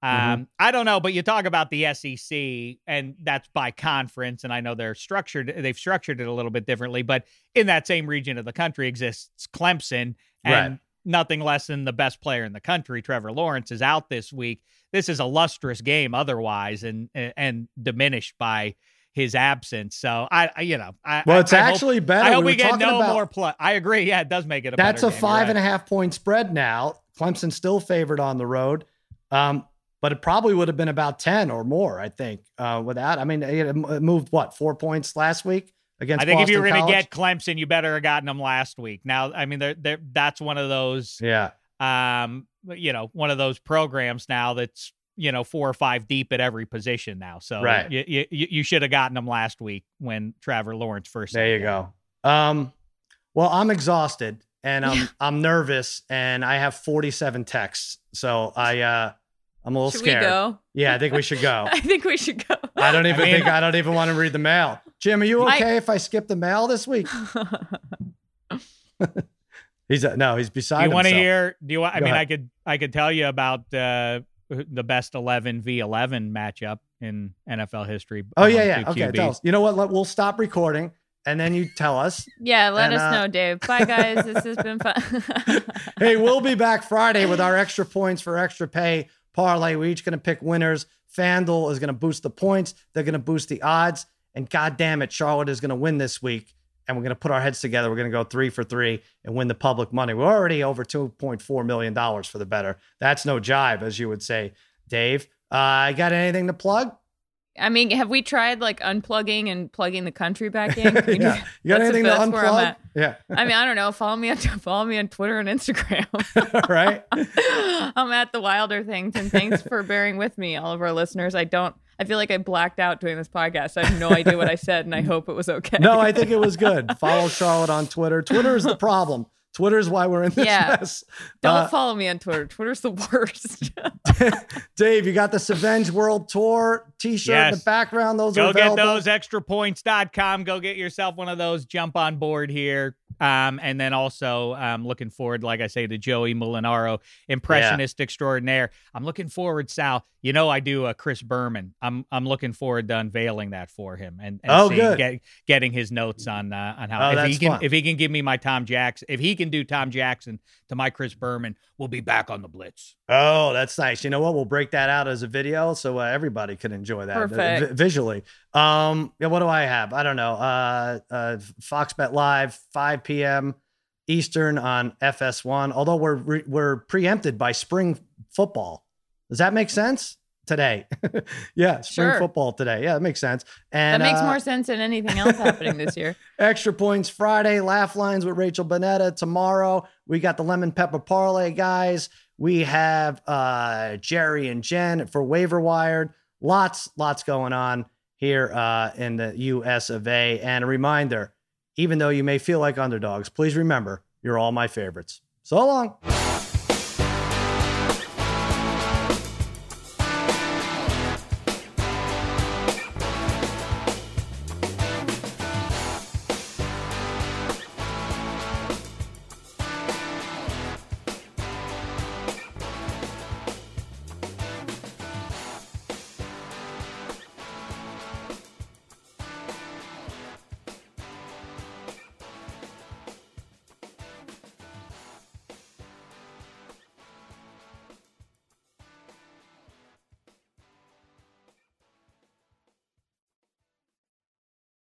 um Mhm. I don't know but you talk about the SEC and that's by conference and I know they're structured they've structured it a little bit differently but in that same region of the country exists Clemson and Right. Nothing less than the best player in the country, Trevor Lawrence, is out this week. This is a lustrous game otherwise, and and diminished by his absence. So I, I you know, I Well, it's I hope- actually better. I hope we, were get no about- more plus. I agree. Yeah, it does make it a. That's a game. Five right. and a half point spread now. Clemson still favored on the road, um, but it probably would have been about ten or more. I think uh, without. I mean, it moved what four points last week against. I think if you were going to get Clemson, you better have gotten them last week. Now, I mean, they're, they're, that's one of those, yeah, um, you know, one of those programs now that's you know four or five deep at every position now. So Right. you you, you should have gotten them last week when Trevor Lawrence first. there you down. go. Um, well, I'm exhausted and I'm I'm nervous and I have 47 texts, so I uh, I'm a little Should scared. we go? Yeah, I think we should go. I think we should go. I don't even mean- think I don't even want to read the mail. Jim, are you I- okay if I skip the mail this week? He's uh, no, he's beside Do you want to hear? Do you want? I Go mean, ahead. I could I could tell you about uh, the best eleven v eleven matchup in NFL history. Oh yeah, yeah. Okay, QBs. tell us. You know what? Let, we'll stop recording, and then you tell us. yeah, let And, us uh, know, Dave. Bye, guys. This has been fun. hey, we'll be back Friday with our extra points for extra pay parlay. We're each going to pick winners. FanDuel is going to boost the points. They're going to boost the odds. And God damn it, Charlotte is going to win this week. And we're going to put our heads together. We're going to go three for three and win the public money. We're already over $2.4 million for the better. That's no jive, as you would say, Dave. Uh, got anything to plug? I mean, have we tried like unplugging and plugging the country back in? Can we do- yeah. You got anything to that's where I'm unplug? at. Yeah. I mean, I don't know. Follow me on follow me on Twitter and Instagram. right. I'm at the Wilder things, and thanks for bearing with me, all of our listeners. I don't. I feel like I blacked out doing this podcast. I have no idea what I said, and I hope it was okay. No, I think it was good. Follow Charlotte on Twitter. Twitter is the problem. Twitter is why we're in this Yeah. mess. don't Uh, follow me on Twitter. Twitter's the worst. Dave, you got the Savenge World Tour t-shirt in the background. Those Go are get available. those extrapoints.com. Go get yourself one of those. Jump on board here. Um, and then also um, looking forward, like I say, to Joey Molinaro, impressionist extraordinaire. I'm looking forward, Sal. You know I do a Chris Berman. I'm I'm looking forward to unveiling that for him and, and Oh, seeing- good. get, getting his notes on uh, on Oh, how if he can fun. if he can give me my Tom Jackson if he can do Tom Jackson to my Chris Berman, we'll be back on the Blitz. Oh, that's nice. You know what? We'll break that out as a video so uh, everybody can enjoy that uh, Perfect. vi- visually. Um, yeah, what do I have? I don't know. Uh, uh, Fox Bet Live, 5 p.m. Eastern on FS1. Although we're re- we're preempted by spring football. Does that make sense? Today, yeah, spring Sure. footable today. Yeah, that makes sense. And that makes uh, more sense than anything else happening this year. Extra points Friday, laugh lines with Rachel Bonetta. Tomorrow, we got the lemon pepper parlay, guys. We have uh, Jerry and Jen for waiver wired. Lots, lots going on here uh, in the US of A. And a reminder even though you may feel like underdogs, please remember you're all my favorites. So long.